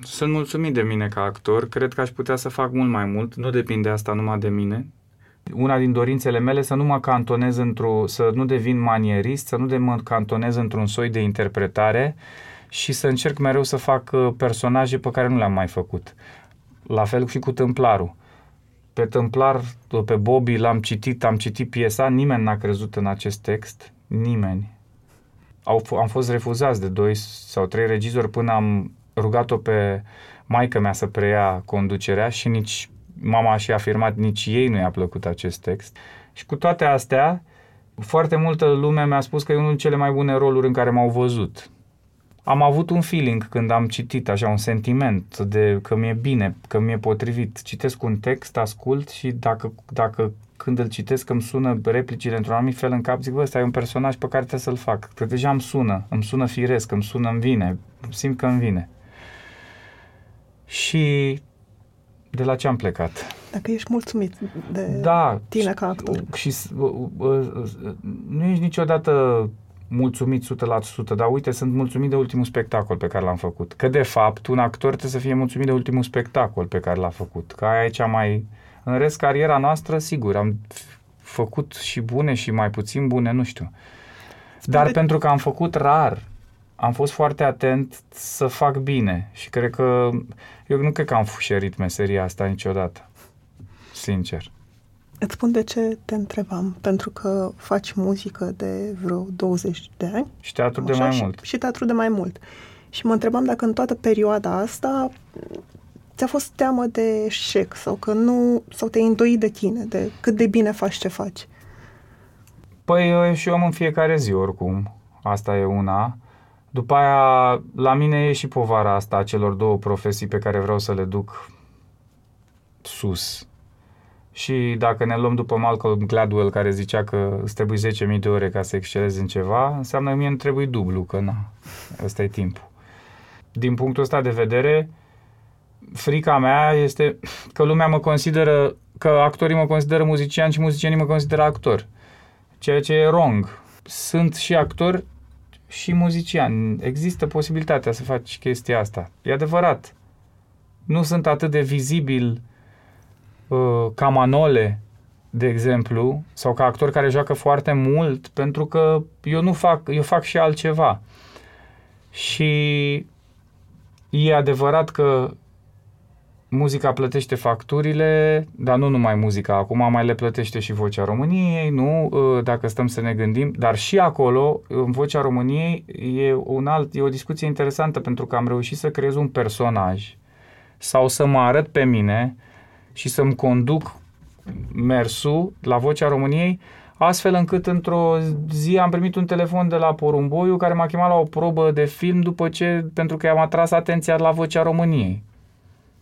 Sunt mulțumit de mine ca actor. Cred că aș putea să fac mult mai mult. Nu depinde asta numai de mine. Una din dorințele mele să nu mă cantonez într-o, să nu devin manierist, să nu de mă cantonez într-un soi de interpretare și să încerc mereu să fac uh, personaje pe care nu le-am mai făcut. La fel și cu Tâmplarul. Pe Tâmplar, pe Bobby l-am citit, am citit piesa, nimeni n-a crezut în acest text, nimeni. Au, am fost refuzați de doi sau trei regizori până am rugat-o pe maica mea să preia conducerea și nici mama și-a afirmat, nici ei nu i-a plăcut acest text. Și cu toate astea, foarte multă lume mi-a spus că e unul din cele mai bune roluri în care m-au văzut am avut un feeling când am citit, așa, un sentiment de că mi-e bine, că mi-e potrivit. Citesc un text, ascult și dacă, dacă când îl citesc îmi sună replicile într-un anumit fel în cap, zic, bă, ăsta e un personaj pe care trebuie să-l fac. Că deja îmi sună, îmi sună firesc, îmi sună, îmi vine, simt că îmi vine. Și de la ce am plecat? Dacă ești mulțumit de da, tine ca actor. Și uh, uh, uh, nu ești niciodată mulțumit 100%, dar uite, sunt mulțumit de ultimul spectacol pe care l-am făcut. Că de fapt, un actor trebuie să fie mulțumit de ultimul spectacol pe care l-a făcut. Că aia e cea mai... În rest, cariera noastră, sigur, am făcut și bune și mai puțin bune, nu știu. Dar de... pentru că am făcut rar, am fost foarte atent să fac bine și cred că eu nu cred că am fușerit meseria asta niciodată. Sincer. Îți spun de ce te întrebam. Pentru că faci muzică de vreo 20 de ani. Și teatru de mai și, mult. Și teatru de mai mult. Și mă întrebam dacă în toată perioada asta ți-a fost teamă de eșec sau că nu, sau te-ai îndoit de tine, de cât de bine faci ce faci. Păi eu și eu am în fiecare zi oricum. Asta e una. După aia, la mine e și povara asta a celor două profesii pe care vreau să le duc sus Și dacă ne luăm după Malcolm Gladwell care zicea că îți trebuie 10.000 de ore ca să excelezi în ceva, înseamnă că mie îmi trebuie dublu, că na, ăsta e timpul. Din punctul ăsta de vedere, frica mea este că lumea mă consideră, că actorii mă consideră muzician și muzicienii mă consideră actor. Ceea ce e wrong. Sunt și actor și muzician. Există posibilitatea să faci chestia asta. E adevărat. Nu sunt atât de vizibil uh, ca Manole, de exemplu, sau ca actor care joacă foarte mult, pentru că eu nu fac, eu fac și altceva. Și e adevărat că muzica plătește facturile, dar nu numai muzica, acum mai le plătește și Vocea României, nu, ă, dacă stăm să ne gândim, dar și acolo, în Vocea României, e, un alt, e o discuție interesantă, pentru că am reușit să creez un personaj sau să mă arăt pe mine și să-mi conduc mersul la Vocea României, astfel încât într-o zi am primit un telefon de la Porumboiu care m-a chemat la o probă de film după ce, pentru că i-am atras atenția la Vocea României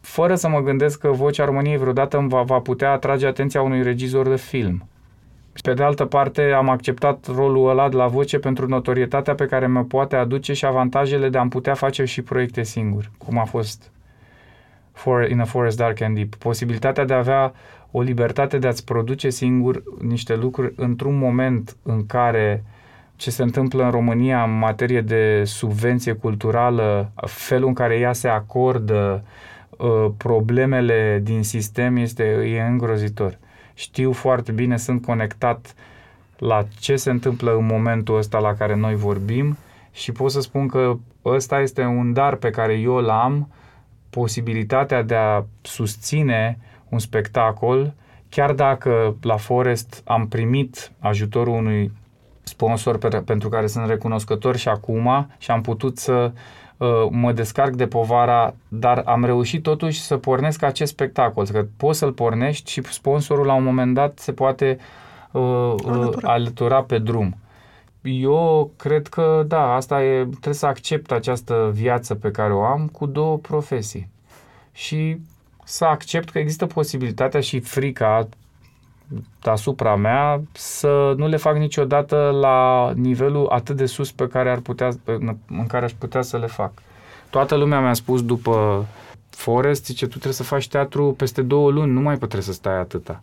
fără să mă gândesc că vocea României vreodată îmi va, va putea atrage atenția unui regizor de film. Pe de altă parte, am acceptat rolul ăla de la voce pentru notorietatea pe care mă poate aduce și avantajele de a-mi putea face și proiecte singur, cum a fost For, In a Forest Dark and Deep. Posibilitatea de a avea o libertate de a-ți produce singur niște lucruri într-un moment în care ce se întâmplă în România în materie de subvenție culturală, felul în care ea se acordă, Uh, problemele din sistem este e îngrozitor. Știu foarte bine, sunt conectat la ce se întâmplă în momentul ăsta la care noi vorbim și pot să spun că ăsta este un dar pe care eu l am, posibilitatea de a susține un spectacol, chiar dacă la Forest am primit ajutorul unui sponsor pe, pentru care sunt recunoscător și acum și am putut să uh, Uh, mă descarc de povara, dar am reușit totuși să pornesc acest spectacol, că poți să-l pornești și sponsorul la un moment dat se poate uh, alătura. alătura pe drum. Eu cred că, da, asta e, trebuie să accept această viață pe care o am cu două profesii. Și să accept că există posibilitatea și frica asupra mea să nu le fac niciodată la nivelul atât de sus pe care ar putea, în care aș putea să le fac. Toată lumea mi-a spus după Forest, zice, tu trebuie să faci teatru peste două luni, nu mai trebuie să stai atâta.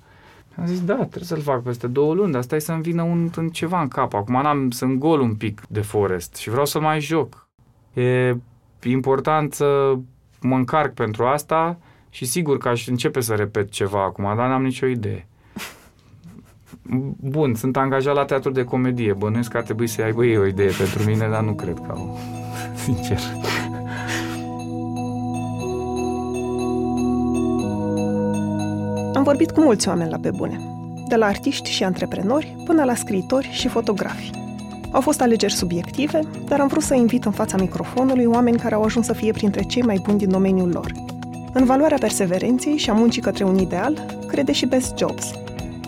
Am zis, da, trebuie să-l fac peste două luni, dar stai să-mi vină un, un ceva în cap. Acum n-am, sunt gol un pic de Forest și vreau să mai joc. E important să mă încarc pentru asta și sigur că aș începe să repet ceva acum, dar n-am nicio idee. Bun, sunt angajat la teatru de comedie. Bănuiesc că ar trebui să aibă ei o idee pentru mine, dar nu cred că au. Sincer. Am vorbit cu mulți oameni la pe bune, de la artiști și antreprenori până la scriitori și fotografi. Au fost alegeri subiective, dar am vrut să invit în fața microfonului oameni care au ajuns să fie printre cei mai buni din domeniul lor. În valoarea perseverenței și a muncii către un ideal, crede și Best Jobs –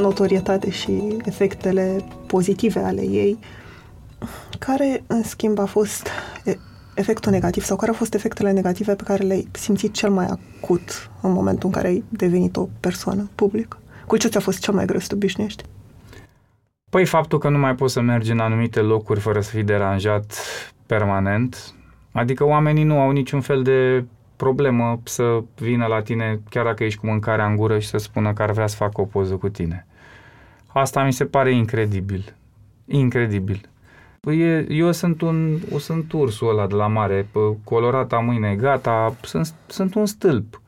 notorietate și efectele pozitive ale ei, care, în schimb, a fost efectul negativ sau care au fost efectele negative pe care le-ai simțit cel mai acut în momentul în care ai devenit o persoană publică? Cu ce ți-a fost cel mai greu să te obișnuiești? Păi faptul că nu mai poți să mergi în anumite locuri fără să fii deranjat permanent, adică oamenii nu au niciun fel de problemă să vină la tine, chiar dacă ești cu mâncarea în gură și să spună că ar vrea să facă o poză cu tine. Asta mi se pare incredibil. Incredibil. Păi eu sunt un, eu sunt ursul ăla de la mare, colorata mâine, gata, sunt, sunt un stâlp.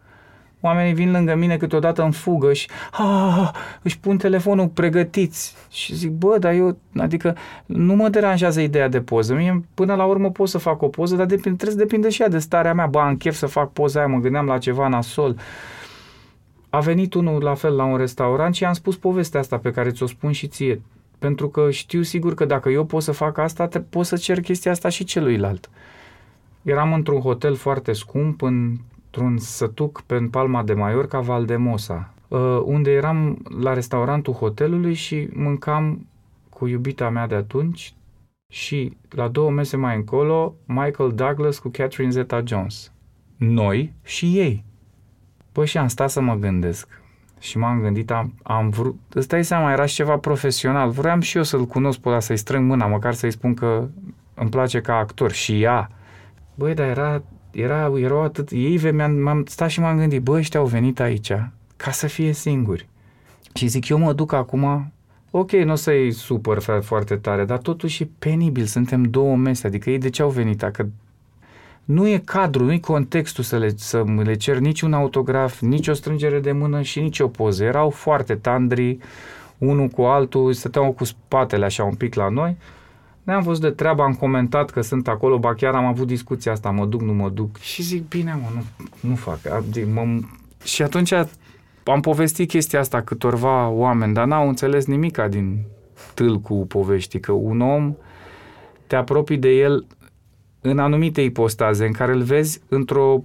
Oamenii vin lângă mine câteodată în fugă și ah, își pun telefonul pregătiți și zic, bă, dar eu, adică nu mă deranjează ideea de poză. Mie până la urmă pot să fac o poză, dar depinde, trebuie să depinde și ea de starea mea. Ba, am chef să fac poza aia, mă gândeam la ceva nasol. a venit unul la fel la un restaurant și i-am spus povestea asta pe care ți-o spun și ție. Pentru că știu sigur că dacă eu pot să fac asta, pot să cer chestia asta și celuilalt. Eram într-un hotel foarte scump, într-un sătuc pe în Palma de Mallorca, Valdemosa, uh, unde eram la restaurantul hotelului și mâncam cu iubita mea de atunci și la două mese mai încolo Michael Douglas cu Catherine Zeta-Jones. Noi și ei. Păi și am stat să mă gândesc. Și m-am gândit, am, am vrut, îți dai seama, era și ceva profesional. Vreau și eu să-l cunosc pe ăla, să-i strâng mâna, măcar să-i spun că îmi place ca actor și ea. Băi, dar era, era, erau atât, ei m-am, m-am stat și m-am gândit, băi, ăștia au venit aici ca să fie singuri. Și zic, eu mă duc acum, ok, nu o să-i supăr foarte tare, dar totuși e penibil, suntem două mese, adică ei de ce au venit? Dacă nu e cadru, nu e contextul să le, să le cer nici un autograf, nici o strângere de mână și nici o poză. Erau foarte tandri, unul cu altul, stăteau cu spatele așa un pic la noi. Ne-am văzut de treabă, am comentat că sunt acolo, ba chiar am avut discuția asta, mă duc, nu mă duc. Și zic, bine mă, nu, nu fac. Adică, mă... Și atunci am povestit chestia asta câtorva oameni, dar n-au înțeles nimica din tâlcul poveștii, că un om te apropii de el în anumite ipostaze în care îl vezi într-o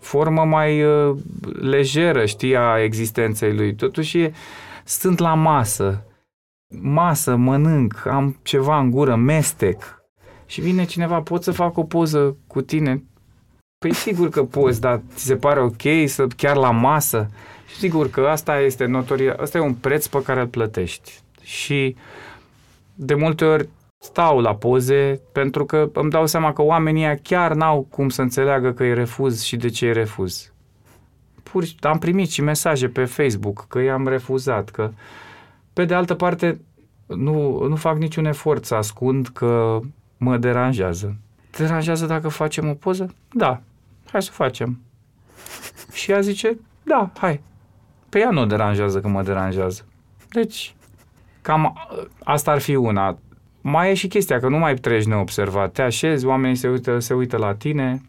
formă mai uh, lejeră, știi, a existenței lui. Totuși e, sunt la masă, masă, mănânc, am ceva în gură, mestec. Și vine cineva, pot să fac o poză cu tine? Păi sigur că poți, dar ți se pare ok să chiar la masă? Și sigur că asta este notoria, asta e un preț pe care îl plătești. Și de multe ori stau la poze pentru că îmi dau seama că oamenii chiar n-au cum să înțeleagă că e refuz și de ce e refuz. Pur am primit și mesaje pe Facebook că i-am refuzat, că pe de altă parte nu, nu fac niciun efort să ascund că mă deranjează. Te deranjează dacă facem o poză? Da, hai să facem. Și ea zice, da, hai. Pe ea nu o deranjează că mă deranjează. Deci, cam asta ar fi una mai e și chestia că nu mai treci neobservat. Te așezi, oamenii se uită, se uită la tine,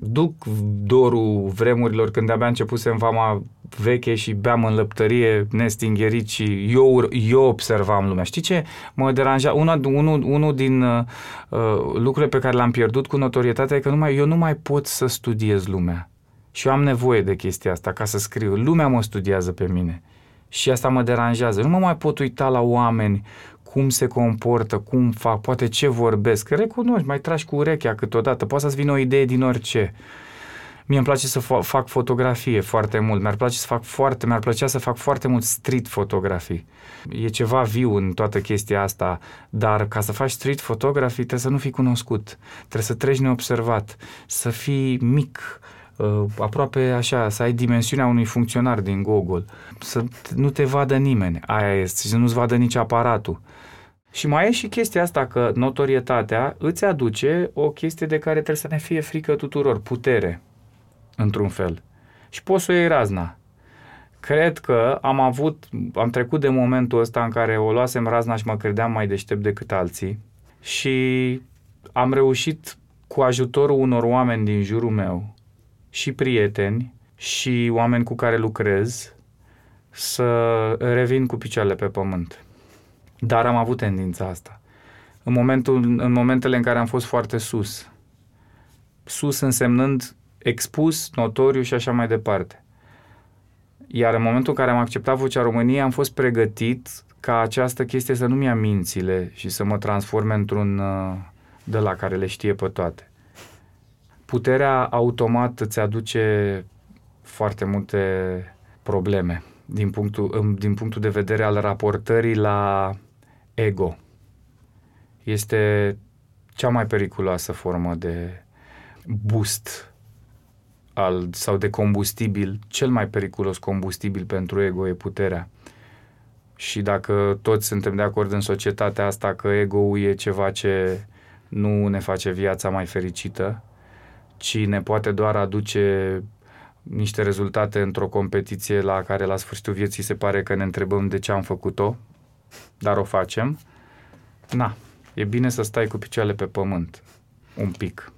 duc dorul vremurilor când abia începusem vama veche și beam în lăptărie nestingherit și eu, eu observam lumea. Știi ce mă deranja? Una, unul, unul din uh, lucrurile pe care le-am pierdut cu notorietatea e că numai, eu nu mai pot să studiez lumea. Și eu am nevoie de chestia asta ca să scriu. Lumea mă studiază pe mine. Și asta mă deranjează. Nu mă mai pot uita la oameni cum se comportă, cum fac, poate ce vorbesc. Recunoști, mai tragi cu urechea câteodată, poate să-ți vină o idee din orice. Mie îmi place să fac fotografie foarte mult, mi-ar place să fac foarte, mi-ar plăcea să fac foarte mult street fotografii. E ceva viu în toată chestia asta, dar ca să faci street fotografii trebuie să nu fii cunoscut, trebuie să treci neobservat, să fii mic, uh, aproape așa, să ai dimensiunea unui funcționar din Google, să nu te vadă nimeni, aia este, să nu-ți vadă nici aparatul. Și mai e și chestia asta că notorietatea îți aduce o chestie de care trebuie să ne fie frică tuturor, putere, într-un fel. Și poți să o iei razna. Cred că am avut, am trecut de momentul ăsta în care o luasem razna și mă credeam mai deștept decât alții și am reușit cu ajutorul unor oameni din jurul meu și prieteni și oameni cu care lucrez să revin cu picioarele pe pământ. Dar am avut tendința asta. În, momentul, în momentele în care am fost foarte sus. Sus însemnând expus, notoriu și așa mai departe. Iar în momentul în care am acceptat Vocea României, am fost pregătit ca această chestie să nu-mi ia mințile și să mă transforme într-un uh, de la care le știe pe toate. Puterea automat îți aduce foarte multe probleme din punctul, din punctul de vedere al raportării la ego. Este cea mai periculoasă formă de boost al, sau de combustibil, cel mai periculos combustibil pentru ego e puterea. Și dacă toți suntem de acord în societatea asta că ego-ul e ceva ce nu ne face viața mai fericită, ci ne poate doar aduce niște rezultate într-o competiție la care la sfârșitul vieții se pare că ne întrebăm de ce am făcut-o, dar o facem. Na, e bine să stai cu picioarele pe pământ, un pic.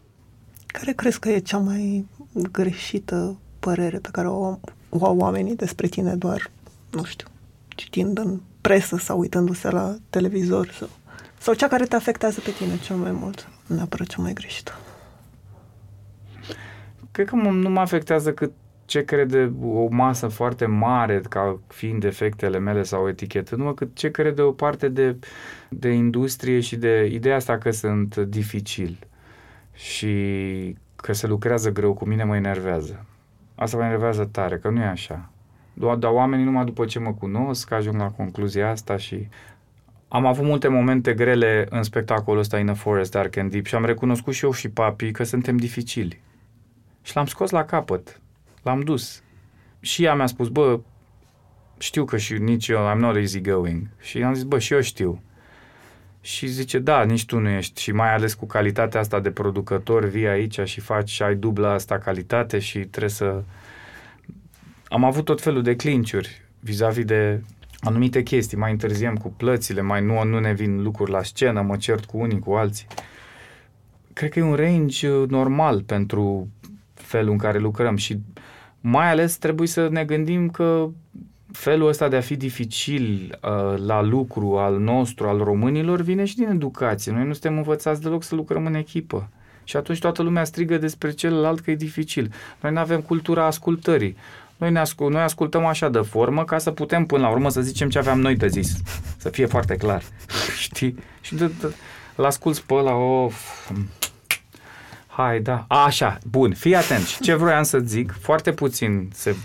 Care crezi că e cea mai greșită părere pe care o, o au oamenii despre tine doar, nu știu, citind în presă sau uitându-se la televizor sau, sau cea care te afectează pe tine cel mai mult, neapărat cea mai greșită? Cred că nu mă afectează cât ce crede o masă foarte mare ca fiind defectele mele sau etichetă, numai cât ce crede o parte de, de industrie și de ideea asta că sunt dificil și că se lucrează greu cu mine mă enervează. Asta mă enervează tare, că nu e așa. Doar, dar oamenii numai după ce mă cunosc ajung la concluzia asta și am avut multe momente grele în spectacolul ăsta In a Forest Dark and Deep și am recunoscut și eu și papi că suntem dificili. Și l-am scos la capăt. L-am dus. Și ea mi-a spus, bă, știu că și nici eu, I'm not easy going. Și am zis, bă, și eu știu. Și zice, da, nici tu nu ești. Și mai ales cu calitatea asta de producător, vii aici și faci și ai dubla asta calitate și trebuie să... Am avut tot felul de clinciuri vis-a-vis de anumite chestii. Mai întârziem cu plățile, mai nu, nu ne vin lucruri la scenă, mă cert cu unii, cu alții. Cred că e un range uh, normal pentru felul în care lucrăm și mai ales trebuie să ne gândim că felul ăsta de a fi dificil uh, la lucru al nostru, al românilor, vine și din educație. Noi nu suntem învățați deloc să lucrăm în echipă. Și atunci toată lumea strigă despre celălalt că e dificil. Noi nu avem cultura ascultării. Noi, ne ascult, noi ascultăm așa de formă ca să putem până la urmă să zicem ce aveam noi de zis. Să fie foarte clar. Știi? Și de, de, l-asculți pe ăla, of, Hai, da. A, așa, bun, fii atent. Și ce vroiam să zic, foarte puțin se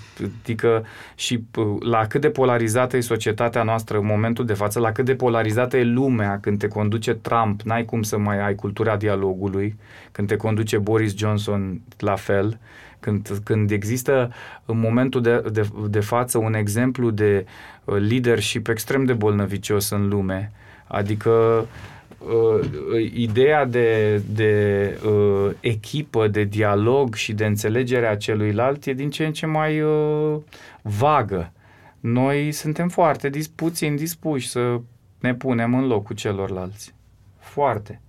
adică și la cât de polarizată e societatea noastră în momentul de față, la cât de polarizată e lumea când te conduce Trump, n-ai cum să mai ai cultura dialogului, când te conduce Boris Johnson la fel, când, când există în momentul de, de, de față un exemplu de uh, leadership extrem de bolnăvicios în lume, adică uh, uh, ideea de, de uh, echipă, de dialog și de înțelegere a celuilalt e din ce în ce mai uh, vagă. Noi suntem foarte dis- puțin dispuși să ne punem în locul celorlalți. Foarte.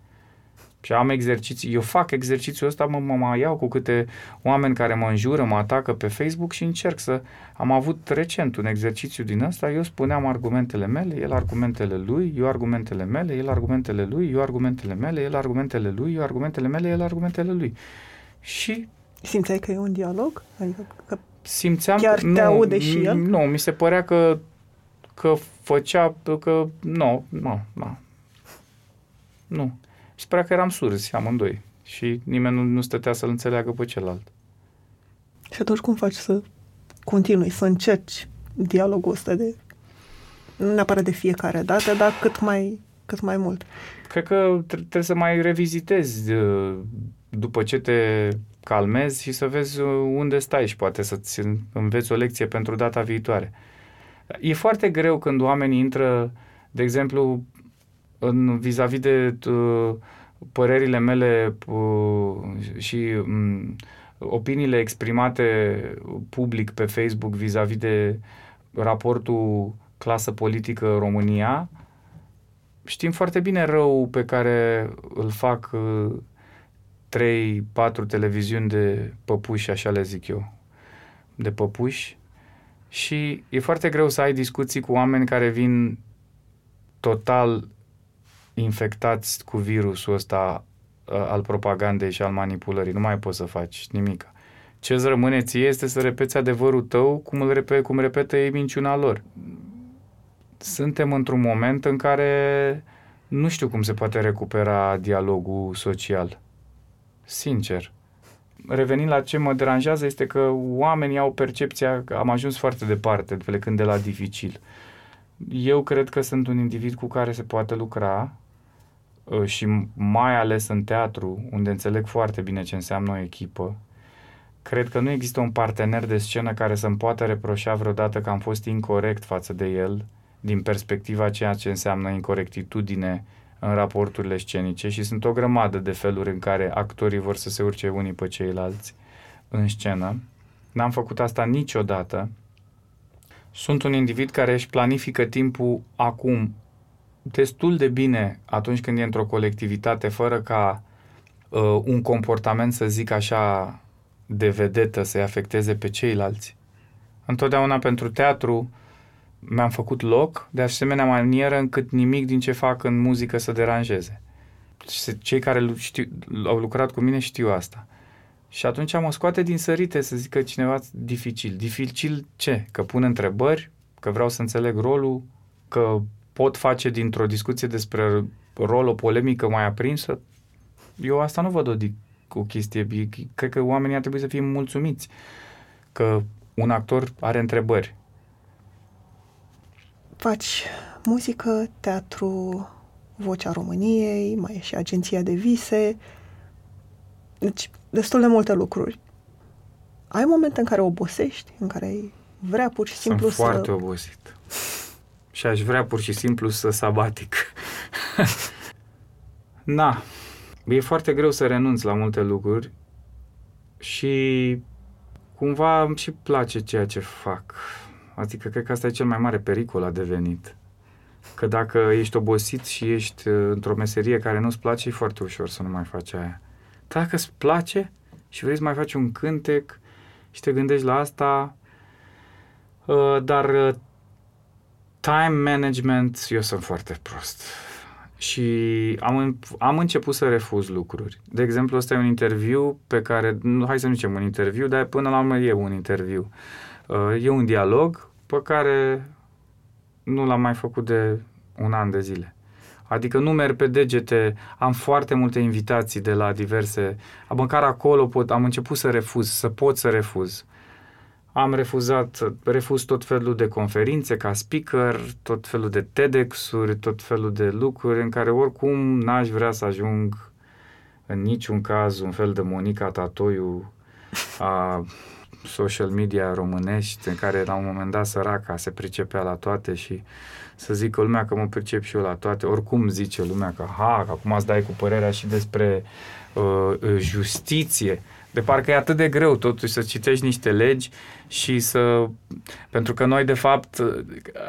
Și am exerciții, eu fac exercițiul ăsta, mă, mă mai iau cu câte oameni care mă înjură, mă atacă pe Facebook și încerc să... Am avut recent un exercițiu din ăsta, eu spuneam argumentele mele, el argumentele lui, eu argumentele mele, el argumentele lui, eu argumentele mele, el argumentele lui, eu argumentele mele, el argumentele lui. Și... Simțeai că e un dialog? Adică că simțeam chiar că, te nu, aude și el? Nu, mi se părea că că făcea, că nu, nu, nu. Nu și părea că eram surzi amândoi și nimeni nu, nu stătea să-l înțeleagă pe celălalt. Și atunci cum faci să continui, să încerci dialogul ăsta de nu neapărat de fiecare dată, dar cât mai, cât mai mult? Cred că trebuie să mai revizitezi uh, după ce te calmezi și să vezi uh, unde stai și poate să-ți înveți o lecție pentru data viitoare. E foarte greu când oamenii intră, de exemplu, în vis-a-vis de uh, părerile mele uh, și um, opiniile exprimate public pe Facebook vis-a-vis de raportul clasă politică România, știm foarte bine rău pe care îl fac uh, 3-4 televiziuni de păpuși, așa le zic eu, de păpuși. Și e foarte greu să ai discuții cu oameni care vin total infectați cu virusul ăsta uh, al propagandei și al manipulării. Nu mai poți să faci nimic. Ce îți rămâne ție este să repeți adevărul tău cum, îl repete, cum repetă ei minciuna lor. Suntem într-un moment în care nu știu cum se poate recupera dialogul social. Sincer. Revenind la ce mă deranjează este că oamenii au percepția că am ajuns foarte departe, plecând de la dificil. Eu cred că sunt un individ cu care se poate lucra, Uh, și mai ales în teatru, unde înțeleg foarte bine ce înseamnă o echipă, cred că nu există un partener de scenă care să-mi poată reproșa vreodată că am fost incorrect față de el, din perspectiva ceea ce înseamnă incorectitudine în raporturile scenice și sunt o grămadă de feluri în care actorii vor să se urce unii pe ceilalți în scenă. N-am făcut asta niciodată. Sunt un individ care își planifică timpul acum destul de bine atunci când e într-o colectivitate fără ca uh, un comportament, să zic așa, de vedetă să-i afecteze pe ceilalți. întotdeauna pentru teatru mi-am făcut loc de asemenea manieră încât nimic din ce fac în muzică să deranjeze. Cei care știu, au lucrat cu mine știu asta. Și atunci mă scoate din sărite să zică cineva dificil. Dificil ce? Că pun întrebări, că vreau să înțeleg rolul, că pot face dintr-o discuție despre rol o polemică mai aprinsă. Eu asta nu văd o, o chestie. Cred că oamenii ar trebui să fie mulțumiți că un actor are întrebări. Faci muzică, teatru, Vocea României, mai e și Agenția de Vise. Deci, destul de multe lucruri. Ai momente în care obosești, în care ai vrea pur și simplu Sunt să... foarte obosit. Și aș vrea pur și simplu să sabatic. Na, e foarte greu să renunț la multe lucruri și cumva îmi și place ceea ce fac. Adică cred că asta e cel mai mare pericol a devenit. Că dacă ești obosit și ești uh, într-o meserie care nu-ți place, e foarte ușor să nu mai faci aia. Dacă îți place și vrei să mai faci un cântec și te gândești la asta, uh, dar uh, time management, eu sunt foarte prost. Și am, am început să refuz lucruri. De exemplu, ăsta e un interviu pe care, nu, hai să nu zicem un interviu, dar până la urmă e un interviu. E un dialog pe care nu l-am mai făcut de un an de zile. Adică nu merg pe degete, am foarte multe invitații de la diverse, măcar acolo pot, am început să refuz, să pot să refuz. Am refuzat, refuz tot felul de conferințe ca speaker, tot felul de TEDx-uri, tot felul de lucruri în care oricum n-aș vrea să ajung în niciun caz un fel de Monica Tatoiu a social media românești în care la un moment dat săraca se pricepea la toate și să zică lumea că mă pricep și eu la toate. Oricum zice lumea că, ha, că acum îți dai cu părerea și despre uh, justiție. De parcă e atât de greu totuși să citești niște legi și să... Pentru că noi, de fapt,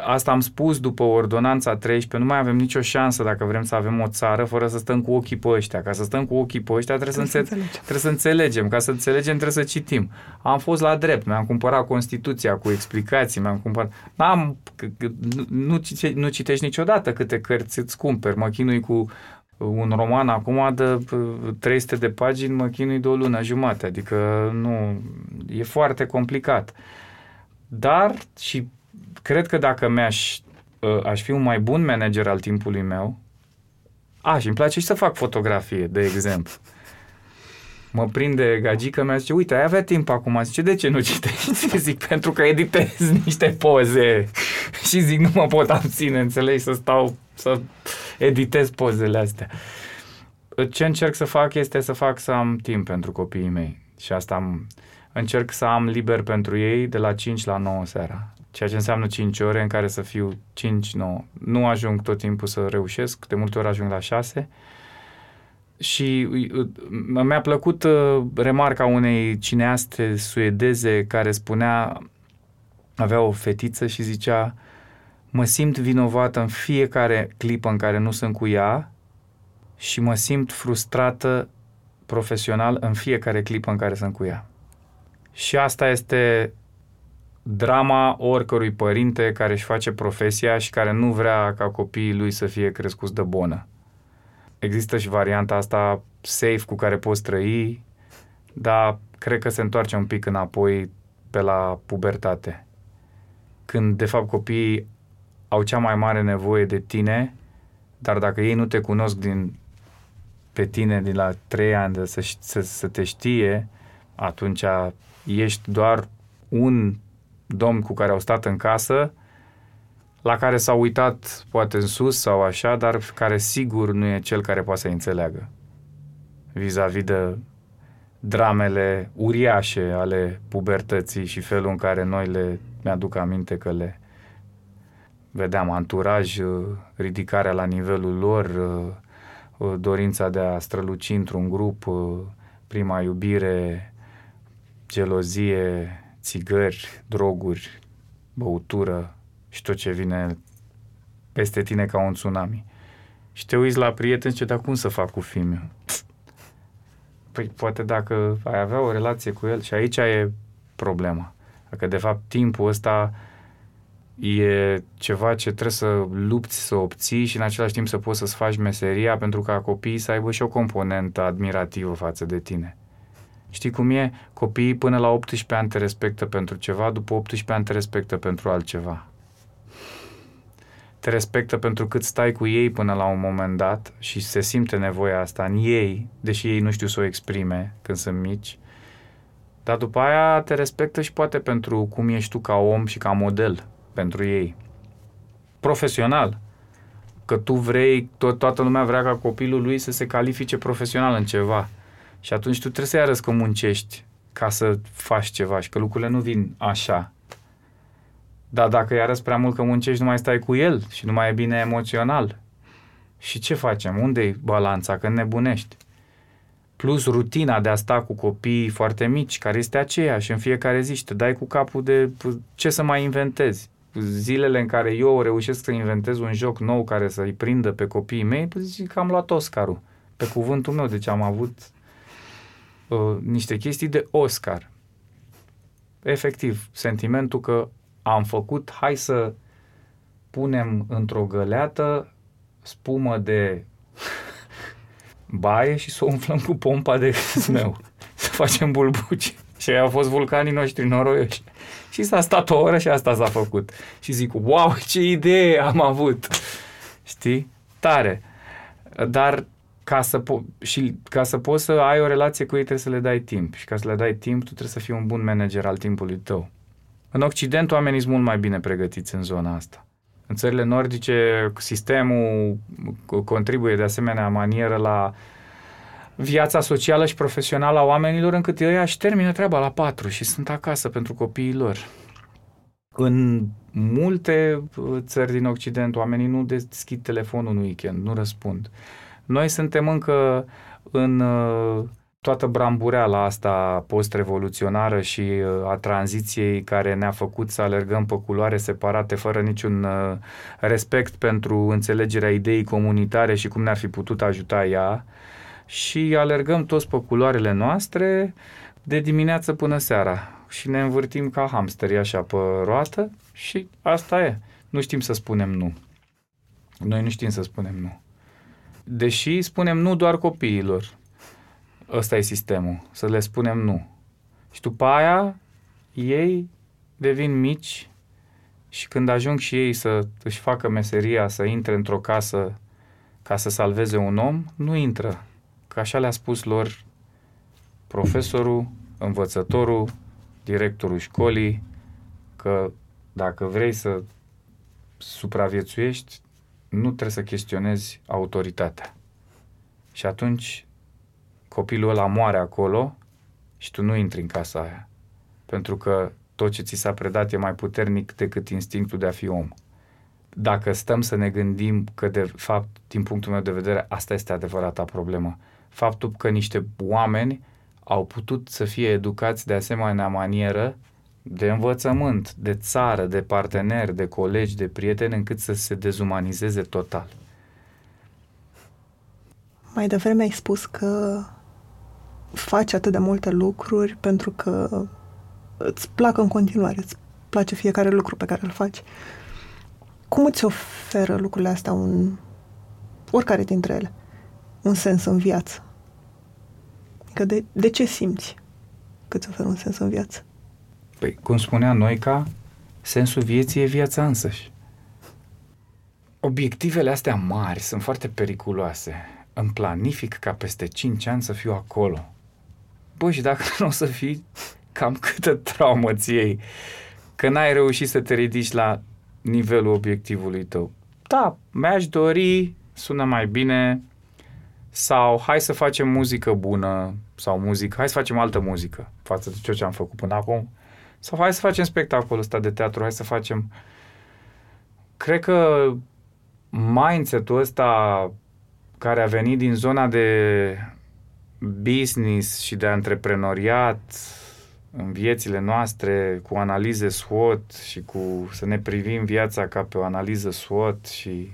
asta am spus după ordonanța 13, nu mai avem nicio șansă dacă vrem să avem o țară fără să stăm cu ochii pe ăștia. Ca să stăm cu ochii pe ăștia trebuie, trebuie, să, înțelegem. trebuie să înțelegem. Ca să înțelegem trebuie să citim. Am fost la drept, mi-am cumpărat Constituția cu explicații, mi-am cumpărat... N-am, nu, nu citești niciodată câte cărți îți cumperi. Mă chinui cu un roman acum de 300 de pagini mă chinui de o lună jumate, adică nu, e foarte complicat. Dar și cred că dacă mi-aș ă, aș fi un mai bun manager al timpului meu, aș, și îmi place și să fac fotografie, de exemplu. Mă prinde gagică mea, zice, uite, ai avea timp acum. Zice, de ce nu citești? Zic, pentru că editez niște poze. și zic, nu mă pot abține, înțelegi, să stau, să editez pozele astea. Ce încerc să fac este să fac să am timp pentru copiii mei. Și asta am, încerc să am liber pentru ei de la 5 la 9 seara. Ceea ce înseamnă 5 ore în care să fiu 5-9. Nu ajung tot timpul să reușesc, de multe ori ajung la 6. Și mi-a plăcut uh, remarca unei cineaste suedeze care spunea, avea o fetiță și zicea, mă simt vinovată în fiecare clipă în care nu sunt cu ea și mă simt frustrată profesional în fiecare clipă în care sunt cu ea. Și asta este drama oricărui părinte care își face profesia și care nu vrea ca copiii lui să fie crescuți de bonă. Există și varianta asta safe cu care poți trăi, dar cred că se întoarce un pic înapoi pe la pubertate. Când, de fapt, copiii au cea mai mare nevoie de tine, dar dacă ei nu te cunosc din pe tine din la trei ani de să, să, să te știe, atunci ești doar un domn cu care au stat în casă, la care s-au uitat poate în sus sau așa, dar care sigur nu e cel care poate să înțeleagă vis-a-vis de dramele uriașe ale pubertății și felul în care noi le mi-aduc aminte că le vedeam. Anturaj, uh, ridicarea la nivelul lor, uh, uh, dorința de a străluci într-un grup, prima iubire, gelozie, țigări, droguri, băutură și tot ce vine peste tine ca un tsunami. Și te uiți la prieteni ce, dar cum să fac cu filmul? Păi poate dacă ai avea o relație cu el și aici e problema. Dacă de fapt timpul ăsta e ceva ce trebuie să lupți să obții și în același timp să poți să-ți faci meseria pentru ca copiii să aibă și o componentă admirativă față de tine. Știi cum e? Copiii până la 18 ani te respectă pentru ceva, după 18 ani te respectă pentru altceva. Te respectă pentru cât stai cu ei până la un moment dat și se simte nevoia asta în ei, deși ei nu știu să o exprime când sunt mici. Dar după aia te respectă și poate pentru cum ești tu ca om și ca model pentru ei. Profesional. Că tu vrei, tot, toată lumea vrea ca copilul lui să se califice profesional în ceva. Și atunci tu trebuie să-i arăți că muncești ca să faci ceva și că lucrurile nu vin așa. Dar dacă îi arăți prea mult că muncești, nu mai stai cu el și nu mai e bine emoțional. Și ce facem? Unde e balanța? Când nebunești? Plus rutina de a sta cu copii foarte mici, care este aceeași în fiecare zi și te dai cu capul de ce să mai inventezi zilele în care eu reușesc să inventez un joc nou care să-i prindă pe copiii mei, păi zic că am luat Oscarul. Pe cuvântul meu, deci am avut uh, niște chestii de Oscar. Efectiv, sentimentul că am făcut, hai să punem într-o găleată spumă de baie și să o umflăm cu pompa de smeu. să facem bulbuci. Și au fost vulcanii noștri noroioși. Și s-a stat o oră și asta s-a făcut. Și zic, wow, ce idee am avut! Știi? Tare. Dar ca să, po- și ca să poți să ai o relație cu ei trebuie să le dai timp. Și ca să le dai timp, tu trebuie să fii un bun manager al timpului tău. În Occident, oamenii sunt mult mai bine pregătiți în zona asta. În țările nordice, sistemul contribuie de asemenea manieră la viața socială și profesională a oamenilor încât ei își termină treaba la patru și sunt acasă pentru copiii lor. În multe uh, țări din Occident, oamenii nu deschid telefonul în weekend, nu răspund. Noi suntem încă în uh, toată brambureala asta post-revoluționară și uh, a tranziției care ne-a făcut să alergăm pe culoare separate fără niciun respect pentru înțelegerea ideii comunitare și cum ne-ar fi putut ajuta ea și alergăm toți pe culoarele noastre de dimineață până seara și ne învârtim ca hamsteri așa pe roată și asta e. Nu știm să spunem nu. Noi nu știm să spunem nu. Deși spunem nu doar copiilor. Ăsta e sistemul. Să le spunem nu. Și după aia ei devin mici și când ajung și ei să își facă meseria, să intre într-o casă ca să salveze un om, nu intră că așa le-a spus lor profesorul, învățătorul, directorul școlii, că dacă vrei să supraviețuiești, nu trebuie să chestionezi autoritatea. Și atunci copilul ăla moare acolo și tu nu intri în casa aia. Pentru că tot ce ți s-a predat e mai puternic decât instinctul de a fi om. Dacă stăm să ne gândim că, de fapt, din punctul meu de vedere, asta este adevărata problemă faptul că niște oameni au putut să fie educați de asemenea manieră de învățământ, de țară, de parteneri, de colegi, de prieteni, încât să se dezumanizeze total. Mai devreme ai spus că faci atât de multe lucruri pentru că îți plac în continuare, îți place fiecare lucru pe care îl faci. Cum îți oferă lucrurile astea un... oricare dintre ele? un sens în viață. Că de, de ce simți că îți oferă un sens în viață? Păi, cum spunea Noica, sensul vieții e viața însăși. Obiectivele astea mari sunt foarte periculoase. Îmi planific ca peste 5 ani să fiu acolo. Băi, și dacă nu o să fii, cam câtă traumă ți iei, că n-ai reușit să te ridici la nivelul obiectivului tău. Da, mi-aș dori, sună mai bine, sau hai să facem muzică bună sau muzică, hai să facem altă muzică față de ceea ce am făcut până acum. Sau hai să facem spectacolul ăsta de teatru, hai să facem. Cred că mindset-ul ăsta care a venit din zona de business și de antreprenoriat în viețile noastre cu analize SWOT și cu să ne privim viața ca pe o analiză SWOT și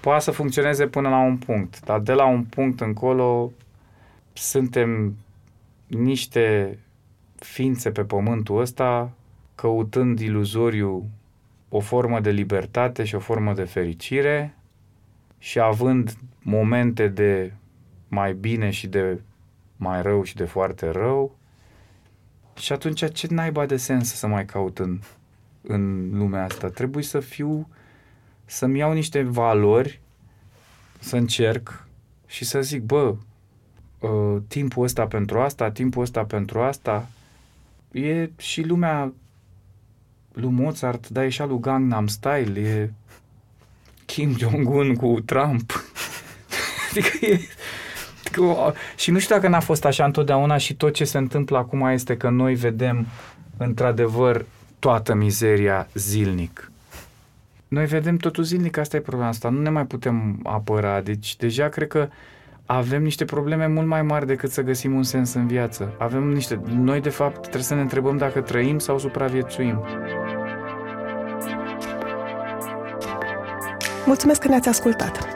poate să funcționeze până la un punct, dar de la un punct încolo suntem niște ființe pe pământul ăsta căutând iluzoriu o formă de libertate și o formă de fericire și având momente de mai bine și de mai rău și de foarte rău. Și atunci ce naiba de sens să mai caut în, în lumea asta? Trebuie să fiu, să-mi iau niște valori, să încerc și să zic, bă, uh, timpul ăsta pentru asta, timpul ăsta pentru asta. E și lumea lui Mozart, dar e și lui Gangnam Style, e Kim Jong-un cu Trump. adică e... Adică, și nu știu dacă n-a fost așa întotdeauna și tot ce se întâmplă acum este că noi vedem într-adevăr toată mizeria zilnic. Noi vedem totul zilnic, asta e problema asta, nu ne mai putem apăra, deci deja cred că avem niște probleme mult mai mari decât să găsim un sens în viață. Avem niște... Noi, de fapt, trebuie să ne întrebăm dacă trăim sau supraviețuim. Mulțumesc că ne-ați ascultat!